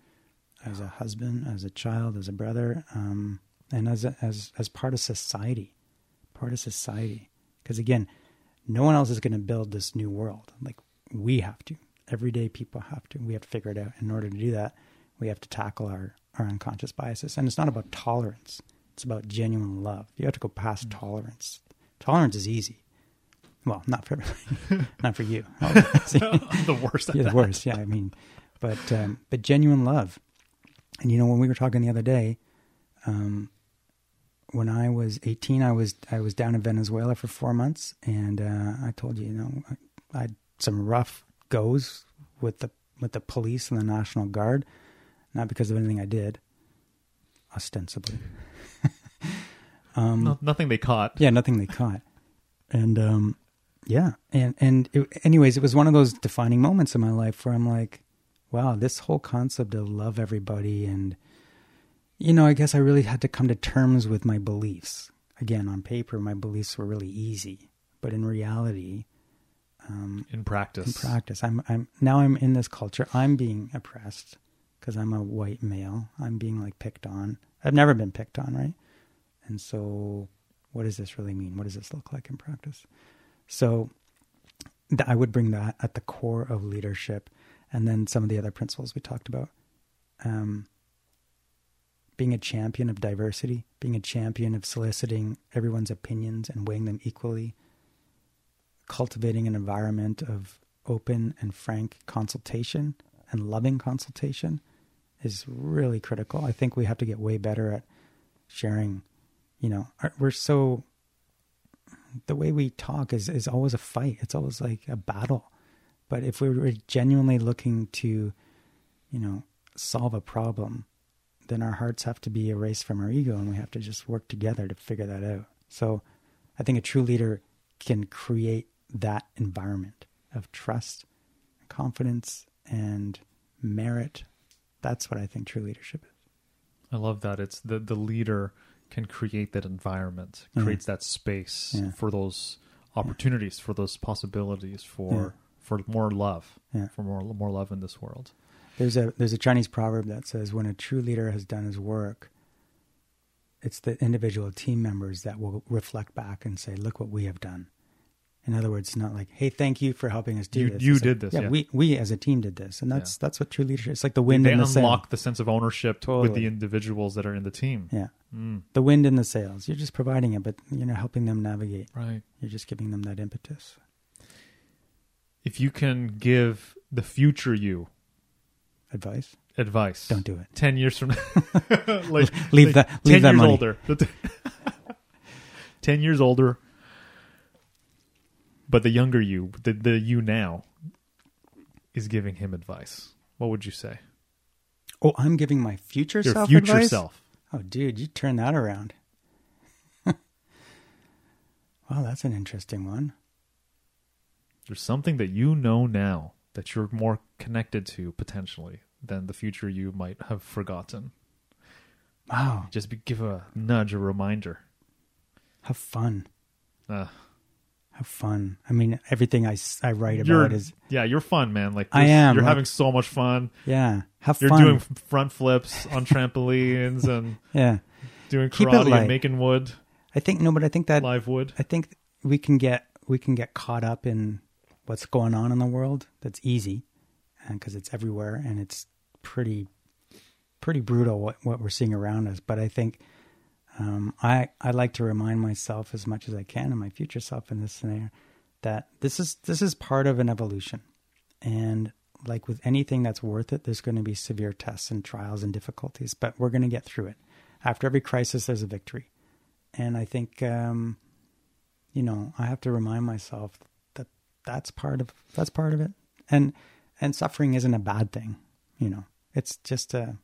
as a husband, as a child, as a brother, um, and as a, as as part of society, part of society. Because again, no one else is going to build this new world. Like we have to. Everyday people have to. We have to figure it out. In order to do that, we have to tackle our our unconscious biases. And it's not about tolerance, it's about genuine love. You have to go past mm. tolerance. Tolerance is easy. Well, not for not for you. the worst. yeah, the worst. Yeah, I mean, but um, but genuine love. And you know, when we were talking the other day, um, when I was 18, I was I was down in Venezuela for four months, and uh, I told you, you know, I, I had some rough goes with the with the police and the National Guard not because of anything I did, ostensibly. um, no, nothing they caught. Yeah, nothing they caught, and um, yeah, and and it, anyways, it was one of those defining moments in my life where I'm like, wow, this whole concept of love everybody, and you know, I guess I really had to come to terms with my beliefs. Again, on paper, my beliefs were really easy, but in reality, um, in practice, in practice, I'm I'm now I'm in this culture. I'm being oppressed because I'm a white male. I'm being like picked on. I've never been picked on, right? And so, what does this really mean? What does this look like in practice? So, th- I would bring that at the core of leadership, and then some of the other principles we talked about. Um, being a champion of diversity, being a champion of soliciting everyone's opinions and weighing them equally, cultivating an environment of open and frank consultation and loving consultation is really critical. I think we have to get way better at sharing. You know, we're so the way we talk is is always a fight. It's always like a battle. But if we were genuinely looking to, you know, solve a problem, then our hearts have to be erased from our ego, and we have to just work together to figure that out. So, I think a true leader can create that environment of trust, confidence, and merit that's what I think true leadership is. I love that. It's the the leader can create that environment, creates that space yeah. for those opportunities, yeah. for those possibilities, for for more love, for more more love in this world. There's a there's a Chinese proverb that says when a true leader has done his work, it's the individual team members that will reflect back and say, "Look what we have done," In other words, not like, "Hey, thank you for helping us do You- this." you It's like, did this, yeah. we we as a team did this, and that's Yeah. that's what true leadership. It's like the wind they in the sail. unlock the sense of ownership with the individuals that are in the team. Yeah, Mm, the wind in the sails. You're just providing it, but you're not helping them navigate. right. You're just giving them that impetus. If you can give the future you Advice: advice, Don't do it. ten years from like Leave like that- leave 10 that years money. older. ten years older, but the younger you, the the you now, is giving him advice. What would you say? Oh, I'm giving my future Your self future advice? self. Oh, dude, you turn that around. wow, that's an interesting one. There's something that you know now that you're more connected to potentially than the future you might have forgotten. Wow, Just be, give a nudge, a reminder. have fun. Uh, Have fun. I mean, everything I, I write you're about is, yeah, you're fun, man. Like I am, You're like- having so much fun. yeah, have fun. You're doing front flips on trampolines and yeah. doing karate and making wood, I think, no, but I think that, live wood. I think we can get, we can get caught up in what's going on in the world. That's easy. Uh, Cause it's everywhere and it's pretty, pretty brutal what, what we're seeing around us. But I think, um, I, I like to remind myself as much as I can and my future self in this scenario that this is, this is part of an evolution. And like with anything that's worth it, there's going to be severe tests and trials and difficulties, but we're going to get through it. After every crisis, there's a victory. And I think, um, you know, I have to remind myself that that's part of that's part of it. And and suffering isn't a bad thing. You know, it's just a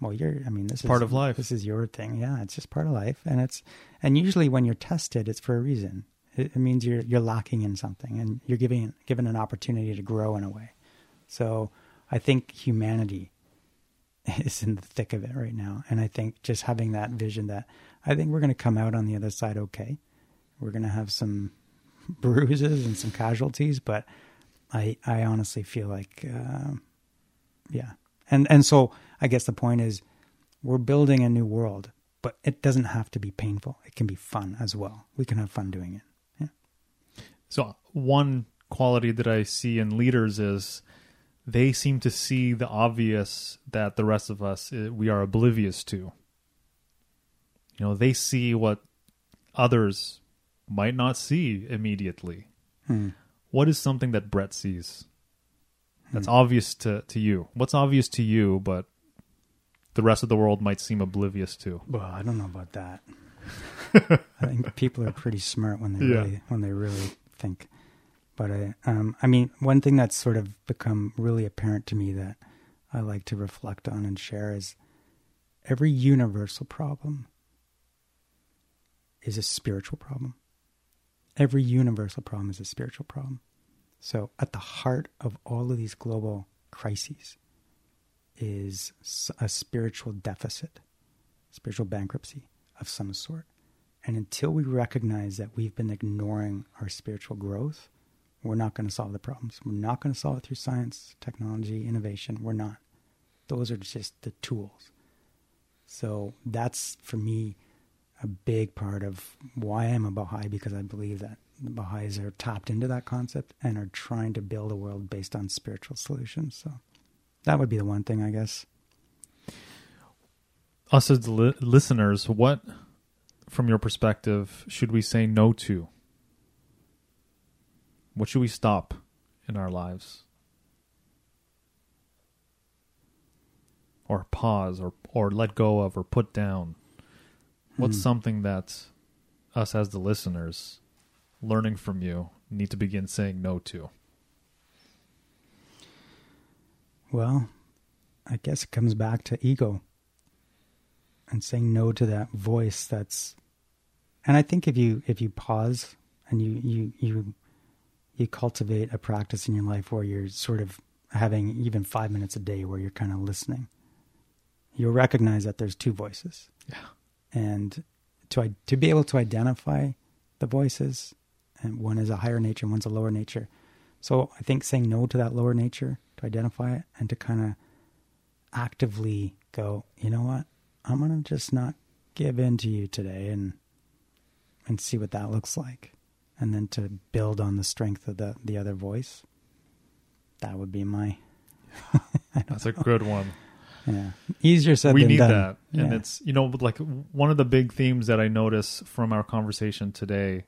well, you're. I mean, this is Part of life. This is your thing. Yeah, it's just part of life, and it's and usually when you're tested, it's for a reason. It, it means you're you're lacking in something, and you're giving given an opportunity to grow in a way. So I think humanity is in the thick of it right now, and I think just having that vision that I think we're going to come out on the other side okay. We're going to have some bruises and some casualties, but I I honestly feel like uh, yeah, and and so I guess the point is we're building a new world, but it doesn't have to be painful. It can be fun as well. We can have fun doing it. Yeah. So one quality that I see in leaders is they seem to see the obvious that the rest of us uh, we are oblivious to. You know, they see what others might not see immediately. Hmm. What is something that Brett sees that's obvious to, to you? What's obvious to you, but the rest of the world might seem oblivious to? Well, I don't know about that. I think people are pretty smart when they Yeah. really when they really think. But I, um, I mean, one thing that's sort of become really apparent to me that I like to reflect on and share is every universal problem is a spiritual problem. Every universal problem is a spiritual problem. So, at the heart of all of these global crises is a spiritual deficit, spiritual bankruptcy of some sort. And until we recognize that we've been ignoring our spiritual growth, we're not going to solve the problems. We're not going to solve it through science, technology, innovation. We're not. Those are just the tools. So that's for me a big part of why I'm a Baha'i because I believe that the Baha'is are tapped into that concept and are trying to build a world based on spiritual solutions. So that would be the one thing, I guess. us as li- listeners, what, from your perspective, should we say no to? What should we stop in our lives? Or pause, or, or let go of, or put down? What's Hmm. something that us as the listeners, learning from you, need to begin saying no to? Well, I guess it comes back to ego and saying no to that voice that's and I think if you if you pause and you you you you cultivate a practice in your life where you're sort of having even 5 minutes a day where you're kind of listening you'll recognize that there's two voices Yeah. and to to be able to identify the voices and one is a higher nature and one's a lower nature so i think saying no to that lower nature to identify it and to kind of actively go you know what i'm going to just not give in to you today and and see what that looks like and then to build on the strength of the the other voice. That would be my That's a good one. yeah easier said we than need done. that and Yeah. it's you know like one of the big themes that i notice from our conversation today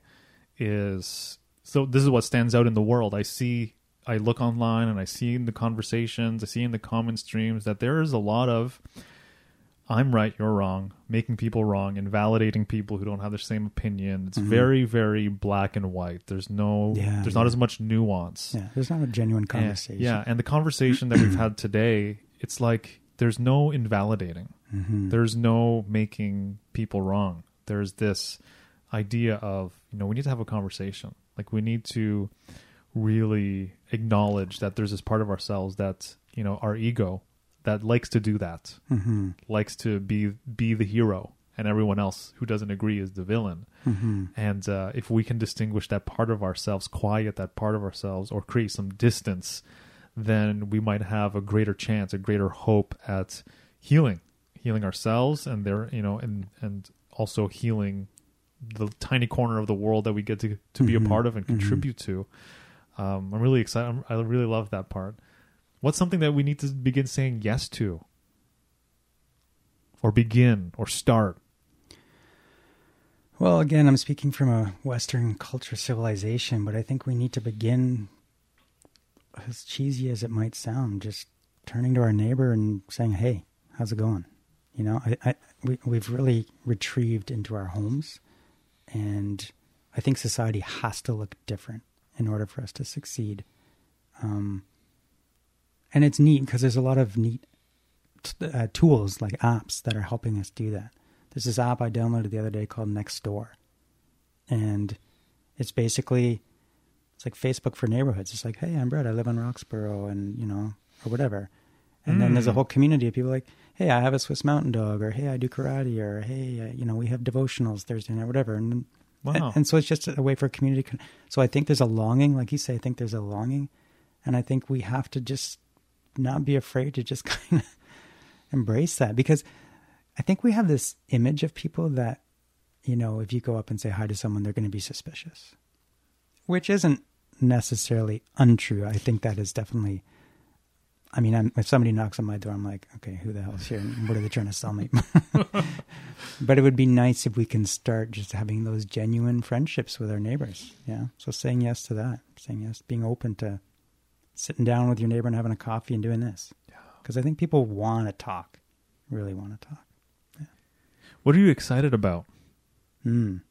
is so this is what stands out in the world. I see i look online and i see in the conversations i see in the comment streams that there is a lot of i'm right you're wrong making people wrong invalidating people who don't have the same opinion. It's Mhm. very very black and white. There's no Yeah, there's not as much nuance. Yeah there's not a genuine and- conversation. yeah and the conversation that we've had today it's like there's no invalidating. Mhm. there's no making people wrong. There's this idea of you know we need to have a conversation like we need to really acknowledge that there's this part of ourselves that you know our ego that likes to do that Mhm. likes to be be the hero and everyone else who doesn't agree is the villain Mhm. and uh, if we can distinguish that part of ourselves, quiet that part of ourselves, or create some distance, then we might have a greater chance, a greater hope at healing, healing ourselves, and there, you know, and and also healing the tiny corner of the world that we get to to be a Mhm. part of and Mhm. contribute to. Um, I'm really excited. I'm, I really love that part. What's something that we need to begin saying yes to, or begin, or start? Well, again, I'm speaking from a Western culture civilization, but I think we need to begin, as cheesy as it might sound, just turning to our neighbor and saying, "Hey, how's it going?" You know, I, I we we've really retrieved into our homes, and I think society has to look different in order for us to succeed. Um, and it's neat because there's a lot of neat t- uh, tools like apps that are helping us do that. There's this app I downloaded the other day called Nextdoor, and it's basically it's like Facebook for neighborhoods. It's like, hey, I'm Brett. I live in Roxborough, and you know, or whatever. And then there's a Mm. whole community of people like, hey, I have a Swiss Mountain Dog, or hey, I do karate, or hey, uh, you know, we have devotionals Thursday night, whatever. And Wow. and, and so it's just a way for a community. con- So I think there's a longing, like you say. I think there's a longing, and I think we have to just not be afraid to just kind of embrace that because I think we have this image of people that, you know, if you go up and say hi to someone, they're going to be suspicious, which isn't necessarily untrue. I think that is definitely. I mean, I'm, if somebody knocks on my door, I'm like, okay, who the hell's here? What are they trying to sell me? but it would be nice if we can start just having those genuine friendships with our neighbors. Yeah. So saying yes to that, saying yes, being open to sitting down with your neighbor and having a coffee and doing this. Because I think people want to talk, really want to talk. What are you excited about? Mm.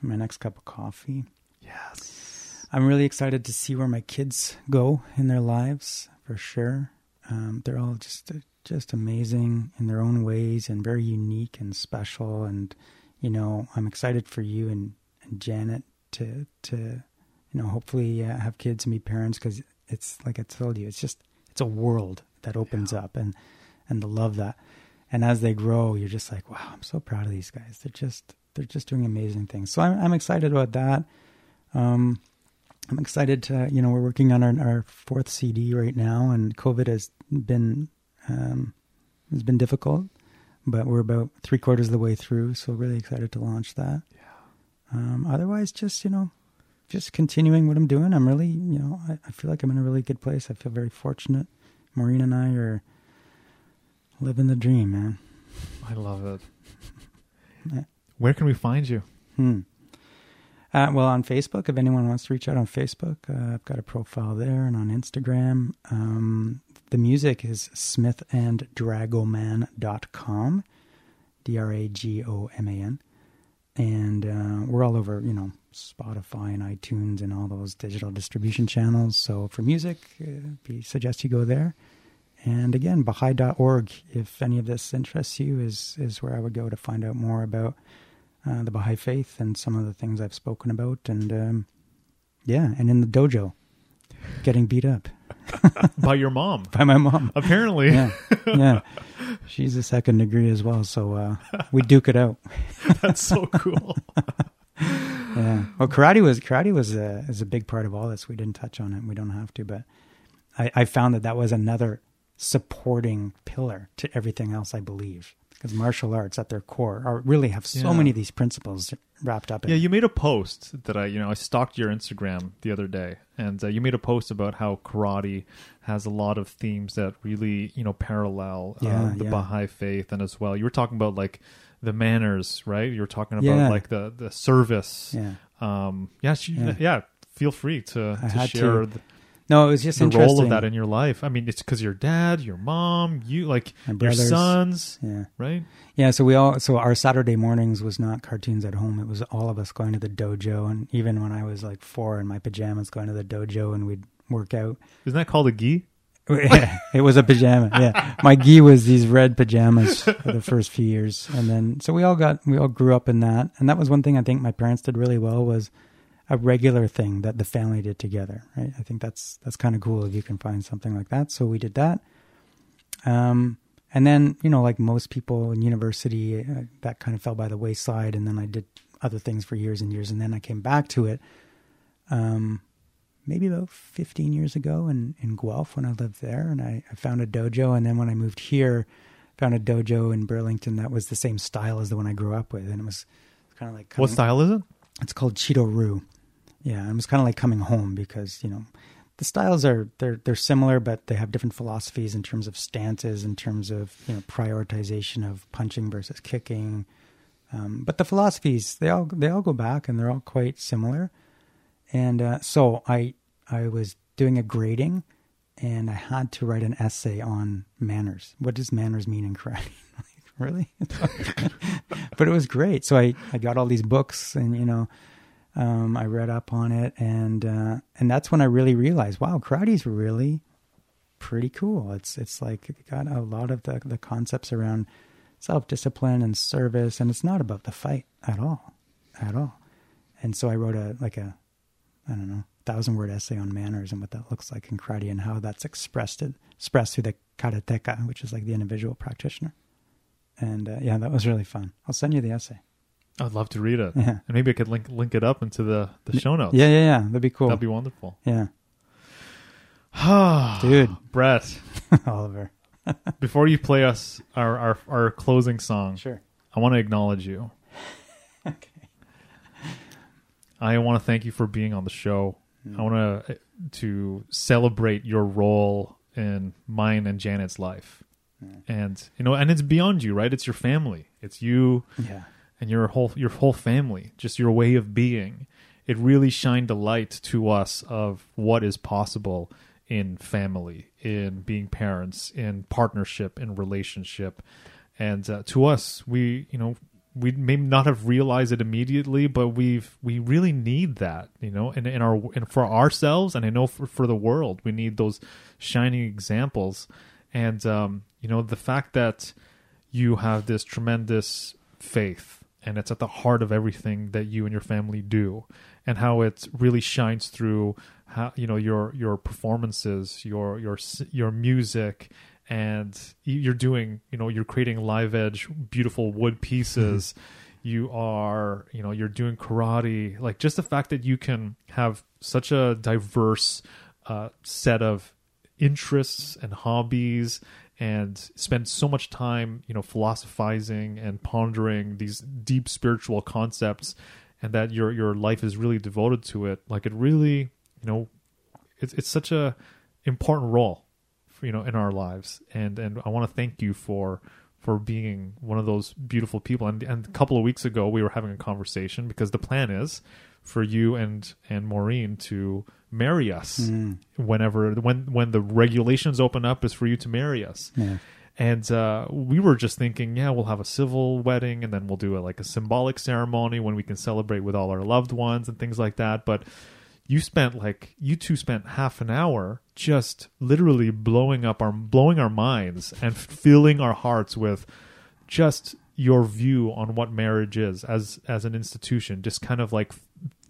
My next cup of coffee. Yes. I'm really excited to see where my kids go in their lives for sure. Um, they're all just just amazing in their own ways and very unique and special. And you know, I'm excited for you and, and Janet to to you know hopefully uh, have kids and be parents because it's like I told you, it's just it's a world that opens up and and to love that. And as they grow, you're just like, wow, I'm so proud of these guys. They're just they're just doing amazing things. So I'm I'm excited about that. Um, I'm excited to, you know, we're working on our, our fourth CD right now, and COVID has been um, has been difficult, but we're about three quarters of the way through, so really excited to launch that. Yeah. Um, otherwise, just you know, just continuing what I'm doing. I'm really, you know, I, I feel like I'm in a really good place. I feel very fortunate. Maureen and I are living the dream, man. I love it. Where can we find you? Hmm. Uh, well, on Facebook, if anyone wants to reach out on Facebook, uh, I've got a profile there, and on Instagram. Um, the music is smithanddragoman.com, D R A G O M A N. And uh, we're all over, you know, Spotify and iTunes and all those digital distribution channels. So for music, uh, we suggest you go there. And again, Baha'i.org, if any of this interests you, is, is where I would go to find out more about uh, the Baha'i faith and some of the things I've spoken about. And um, yeah, and in the dojo, getting beat up By your mom. by my mom. Apparently. Yeah, yeah. She's a second degree as well, so uh, we duke it out. That's so cool. Yeah. Well, karate was karate was a is a big part of all this. We didn't touch on it. We don't have to, but I, I found that that was another supporting pillar to everything else I believe. Because martial arts at their core are really have so Yeah. many of these principles wrapped up in. Yeah, you made a post that I, you know, I stalked your Instagram the other day, and uh, you made a post about how karate has a lot of themes that really, you know, parallel uh, Yeah, the yeah. Baha'i faith, and as well, you were talking about like the manners, right? You were talking about like the the service. yeah. Um, yeah, she, Yeah. yeah. Feel free to, I to share to. the, No, it was just the role of that in your life. I mean, it's because your dad, your mom, you like your sons, yeah. right? Yeah, so we all so our Saturday mornings was not cartoons at home. It was all of us going to the dojo, and even when I was like four in my pajamas, going to the dojo, and we'd work out. Isn't that called a gi? it was a pajama. Yeah, my gi was these red pajamas for the first few years, and then so we all got we all grew up in that, and that was one thing I think my parents did really well was a regular thing that the family did together. Right, I think that's that's kind of cool if you can find something like that. So we did that. Um, and then you know, like most people in university, uh, that kind of fell by the wayside, and then I did other things for years and years, and then I came back to it. Um, maybe about 15 years ago in, in Guelph when I lived there. And I, I found a dojo. And then when I moved here, found a dojo in Burlington that was the same style as the one I grew up with. And it was kind of like, What style is it? It's called Shito-ryu. Yeah. It was kind of like coming home because, you know, the styles are, they're, they're similar, but they have different philosophies in terms of stances, in terms of, you know, prioritization of punching versus kicking. Um, but the philosophies, they all, they all go back and they're all quite similar and uh, so I I was doing a grading, and I had to write an essay on manners. What does manners mean in karate? like, really? but it was great. So I I got all these books, and you know, um, I read up on it, and uh, and that's when I really realized, wow, karate's really pretty cool. It's it's like got a lot of the the concepts around self discipline and service, and it's not about the fight at all, at all. And so I wrote a like a I don't know, thousand word essay on manners and what that looks like in karate and how that's expressed it, expressed through the karateka, which is like the individual practitioner. And uh, yeah, that was really fun. I'll send you the essay. I'd love to read it, Yeah. and maybe I could link link it up into the the show notes. Yeah, yeah, yeah. That'd be cool. that'd be wonderful. yeah, Dude, Brett, Oliver. before you play us our our, our closing song, Sure. I want to acknowledge you. Okay. I want to thank you for being on the show. Mm. I want to eh, to celebrate your role in mine and Janet's life, mm. and you know, and it's beyond you, right? It's your family. It's you Yeah. And your whole your whole family, just your way of being. It really shined a light to us of what is possible in family, in being parents, in partnership, in relationship, and uh, to us, we you know we may not have realized it immediately, but we've we really need that, you know, in, in our and for ourselves, and I know for for the world, we need those shining examples, and um, you know the fact that you have this tremendous faith and it's at the heart of everything that you and your family do and how it really shines through how you know your your performances your your your music and you- you're doing you know you're creating live edge beautiful wood pieces. You are you know you're doing karate. Like just the fact that you can have such a diverse uh, set of interests and hobbies and spend so much time you know philosophizing and pondering these deep spiritual concepts and that your your life is really devoted to it like it really you know it's it's such a important role for, you know in our lives. And and I want to thank you for for being one of those beautiful people. And and a couple of weeks ago we were having a conversation because the plan is for you and and Maureen to marry us Mm. whenever when when the regulations open up is for you to marry us Yeah. and uh, we were just thinking yeah we'll have a civil wedding and then we'll do a, like a symbolic ceremony when we can celebrate with all our loved ones and things like that but you spent like you two spent half an hour just literally blowing up our blowing our minds and filling our hearts with just your view on what marriage is as as an institution just kind of like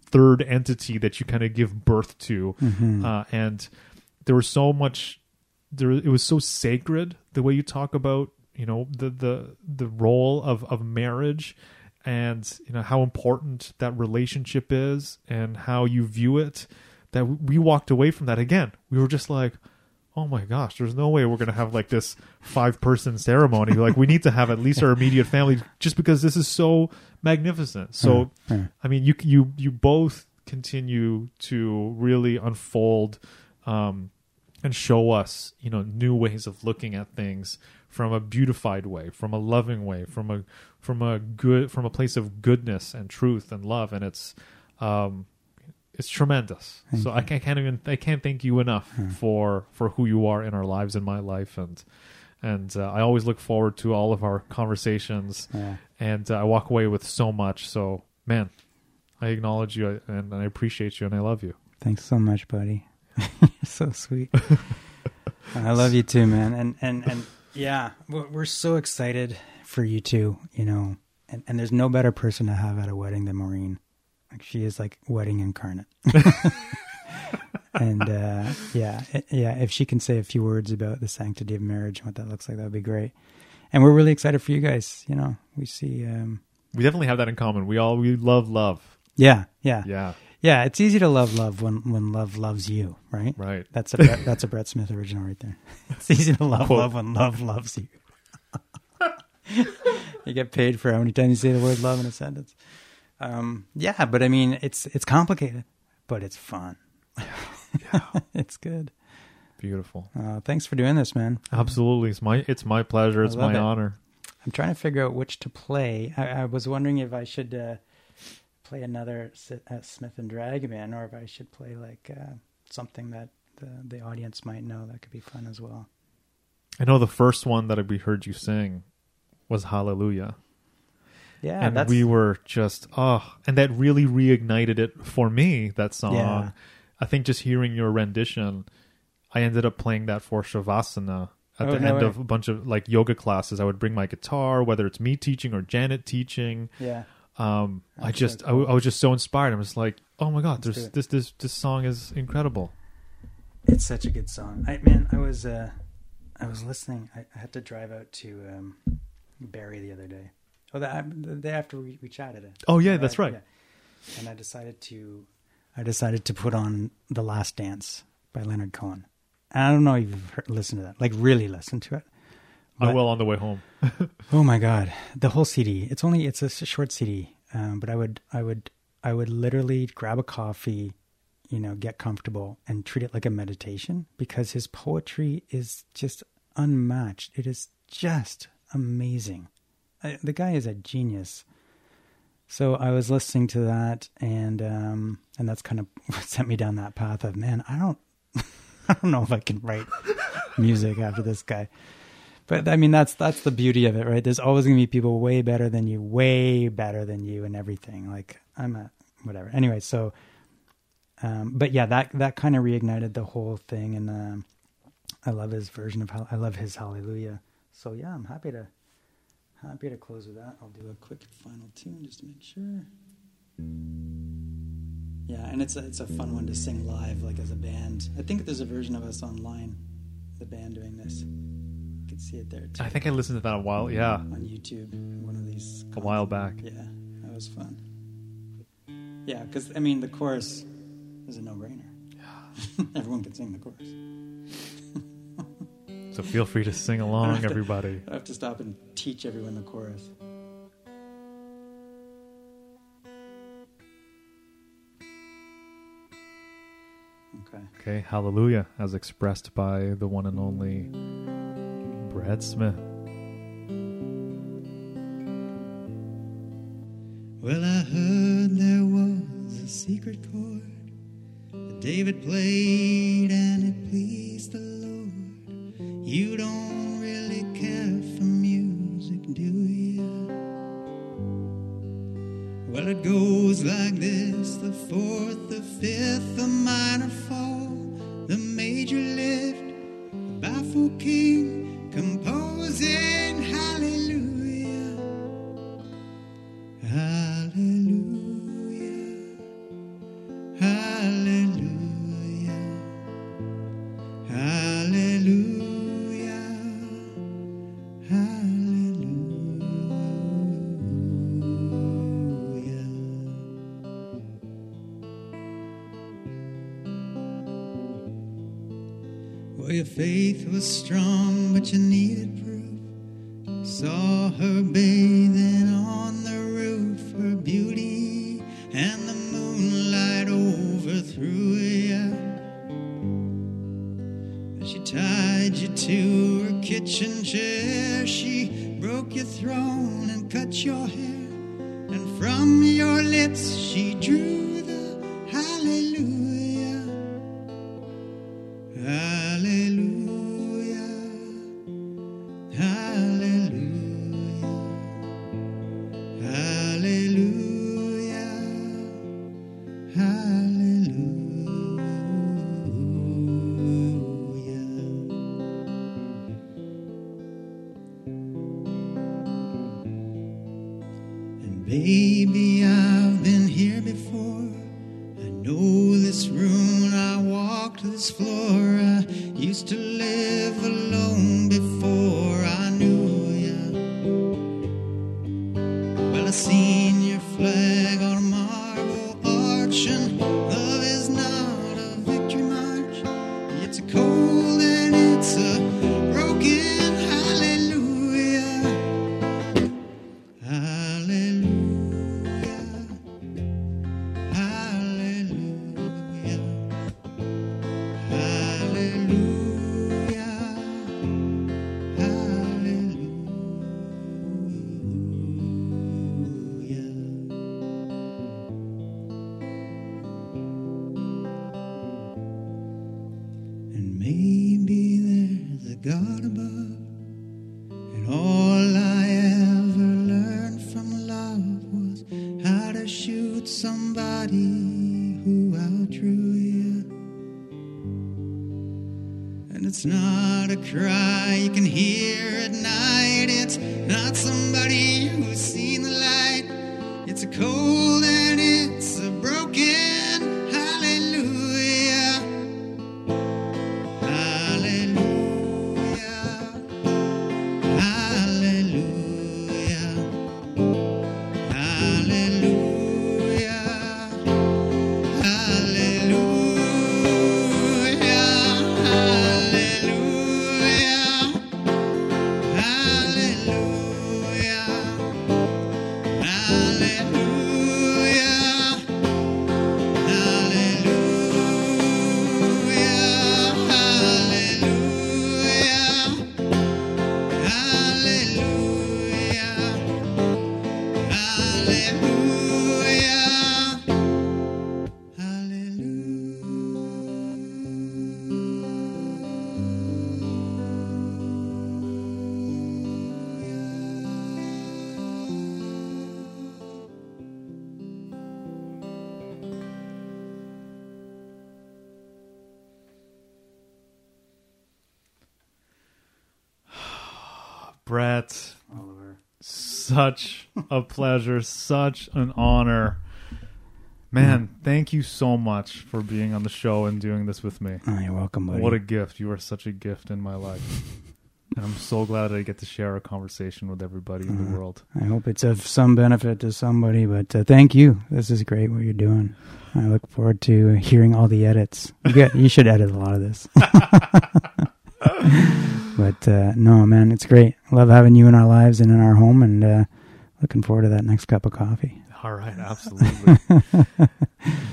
third entity that you kind of give birth to Mhm. uh, and there was so much there it was so sacred the way you talk about you know the the the role of of marriage and you know how important that relationship is and how you view it that we walked away from that again we were just like oh my gosh, there's no way we're gonna have like this five person ceremony. like we need to have at least our immediate family, just because this is so magnificent. So, Yeah, yeah. I mean, you you you both continue to really unfold um, and show us, you know, new ways of looking at things from a beautified way, from a loving way, from a from a good from a place of goodness and truth and love, and it's um, it's tremendous. Thank so I can't, can't even I can't thank you enough for for who you are in our lives in my life and. And uh, I always look forward to all of our conversations, Yeah. and uh, I walk away with so much. So, man, I acknowledge you and I appreciate you and I love you. Thanks so much, buddy. You're so sweet. I love you too, man. And and and yeah, we're we're so excited for you too. You know, and and there's no better person to have at a wedding than Maureen. Like she is like wedding incarnate. and uh, yeah, yeah. If she can say a few words about the sanctity of marriage and what that looks like, that would be great. And we're really excited for you guys. You know, we see. um We definitely have that in common. We all we love love. Yeah, yeah, Yeah, yeah. It's easy to love love when when love loves you, right? right. That's a Brett, that's a Brett Smith original right there. It's easy to love Quote. love when love loves you. you get paid for how many times you say the word love in a sentence. Um, yeah, but I mean, it's it's complicated, but it's fun. it's good. Beautiful. Uh, thanks for doing this, man. Absolutely, it's my it's my pleasure. It's my it. honor. I'm trying to figure out which to play. I, I was wondering if I should uh, play another Si- uh, Smith and Dragoman, or if I should play like uh, something that the the audience might know that could be fun as well. I know the first one that we heard you sing was Hallelujah. Yeah, and that's we were just oh and that really reignited it for me that song Yeah. I think just hearing your rendition i ended up playing that for shavasana at Oh, the no end way. of a bunch of like yoga classes i would bring my guitar whether it's me teaching or janet teaching yeah. um i just I w I cool. I, was just so inspired i was like oh my god Let's there's this this this song is incredible It's such a good song. I man, I was uh I was listening. I, I had to drive out to um Barrie the other day. Oh, the, the day after we, we chatted. oh yeah that's right Yeah. And I decided to I decided to put on The Last Dance by Leonard Cohen. And I don't know if you've heard, listened to that. Like really listened to it. i But- will on the way home Oh my god, the whole CD. It's only it's a short CD, um, but I would I would I would literally grab a coffee, you know, get comfortable and treat it like a meditation because his poetry is just unmatched. It is just amazing. I, the guy is a genius. So I was listening to that, and um, and that's kind of what sent me down that path of man. I don't I don't know if I can write music after this guy. But I mean, that's that's the beauty of it, right? There's always going to be people way better than you, way better than you, and everything. Like I'm a whatever. Anyway, so, um, but yeah, that that kind of reignited the whole thing, and um, I love his version of I love his Hallelujah. So yeah, I'm happy to happy to close with that. I'll do a quick final tune just to make sure. Yeah, and it's a, it's a fun one to sing live, like as a band. I think there's a version of us online, the band doing this. You can see it there too i think i listened to that a while yeah on YouTube. One of these a while back Yeah, that was fun. Yeah, because I mean the chorus is a no-brainer. Yeah. Everyone can sing the chorus. so feel free to sing along have to- everybody I have to stop and teach everyone the chorus. Okay. okay hallelujah as expressed by the one and only brett smith Well, I heard there was a secret chord that David played and it pleased the Lord. You don't Well, it goes like this. The fourth, the fifth, the minor fall, the major lift, the baffled king composing baby, I've been here before. I know this room, I walked this floor. I used to live such a pleasure, such an honor. Man, thank you so much for being on the show and doing this with me. Oh, you're welcome, buddy. What a gift. You are such a gift in my life. And I'm so glad I get to share a conversation with everybody in the Mhm. world. I hope it's of some benefit to somebody, but uh, thank you. This is great what you're doing. I look forward to hearing all the edits. You, you should edit a lot of this. but uh, no, man, it's great. Love having you in our lives and in our home, and uh, looking forward to that next cup of coffee. All right, absolutely.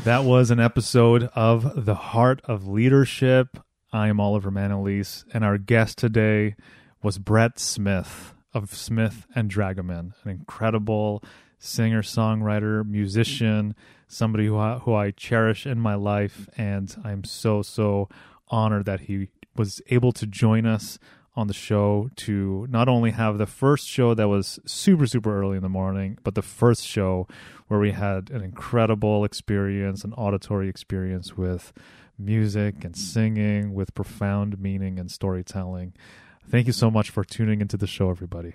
that was an episode of The Heart of Leadership. I am Oliver Manalese, and our guest today was Brett Smith of Smith and Dragoman, an incredible singer, songwriter, musician, somebody who I, who I cherish in my life, and I'm so so honored that he was able to join us on the show to not only have the first show that was super super early in the morning, but the first show where we had an incredible experience, an auditory experience with music and singing with profound meaning and storytelling. Thank you so much for tuning into the show, everybody.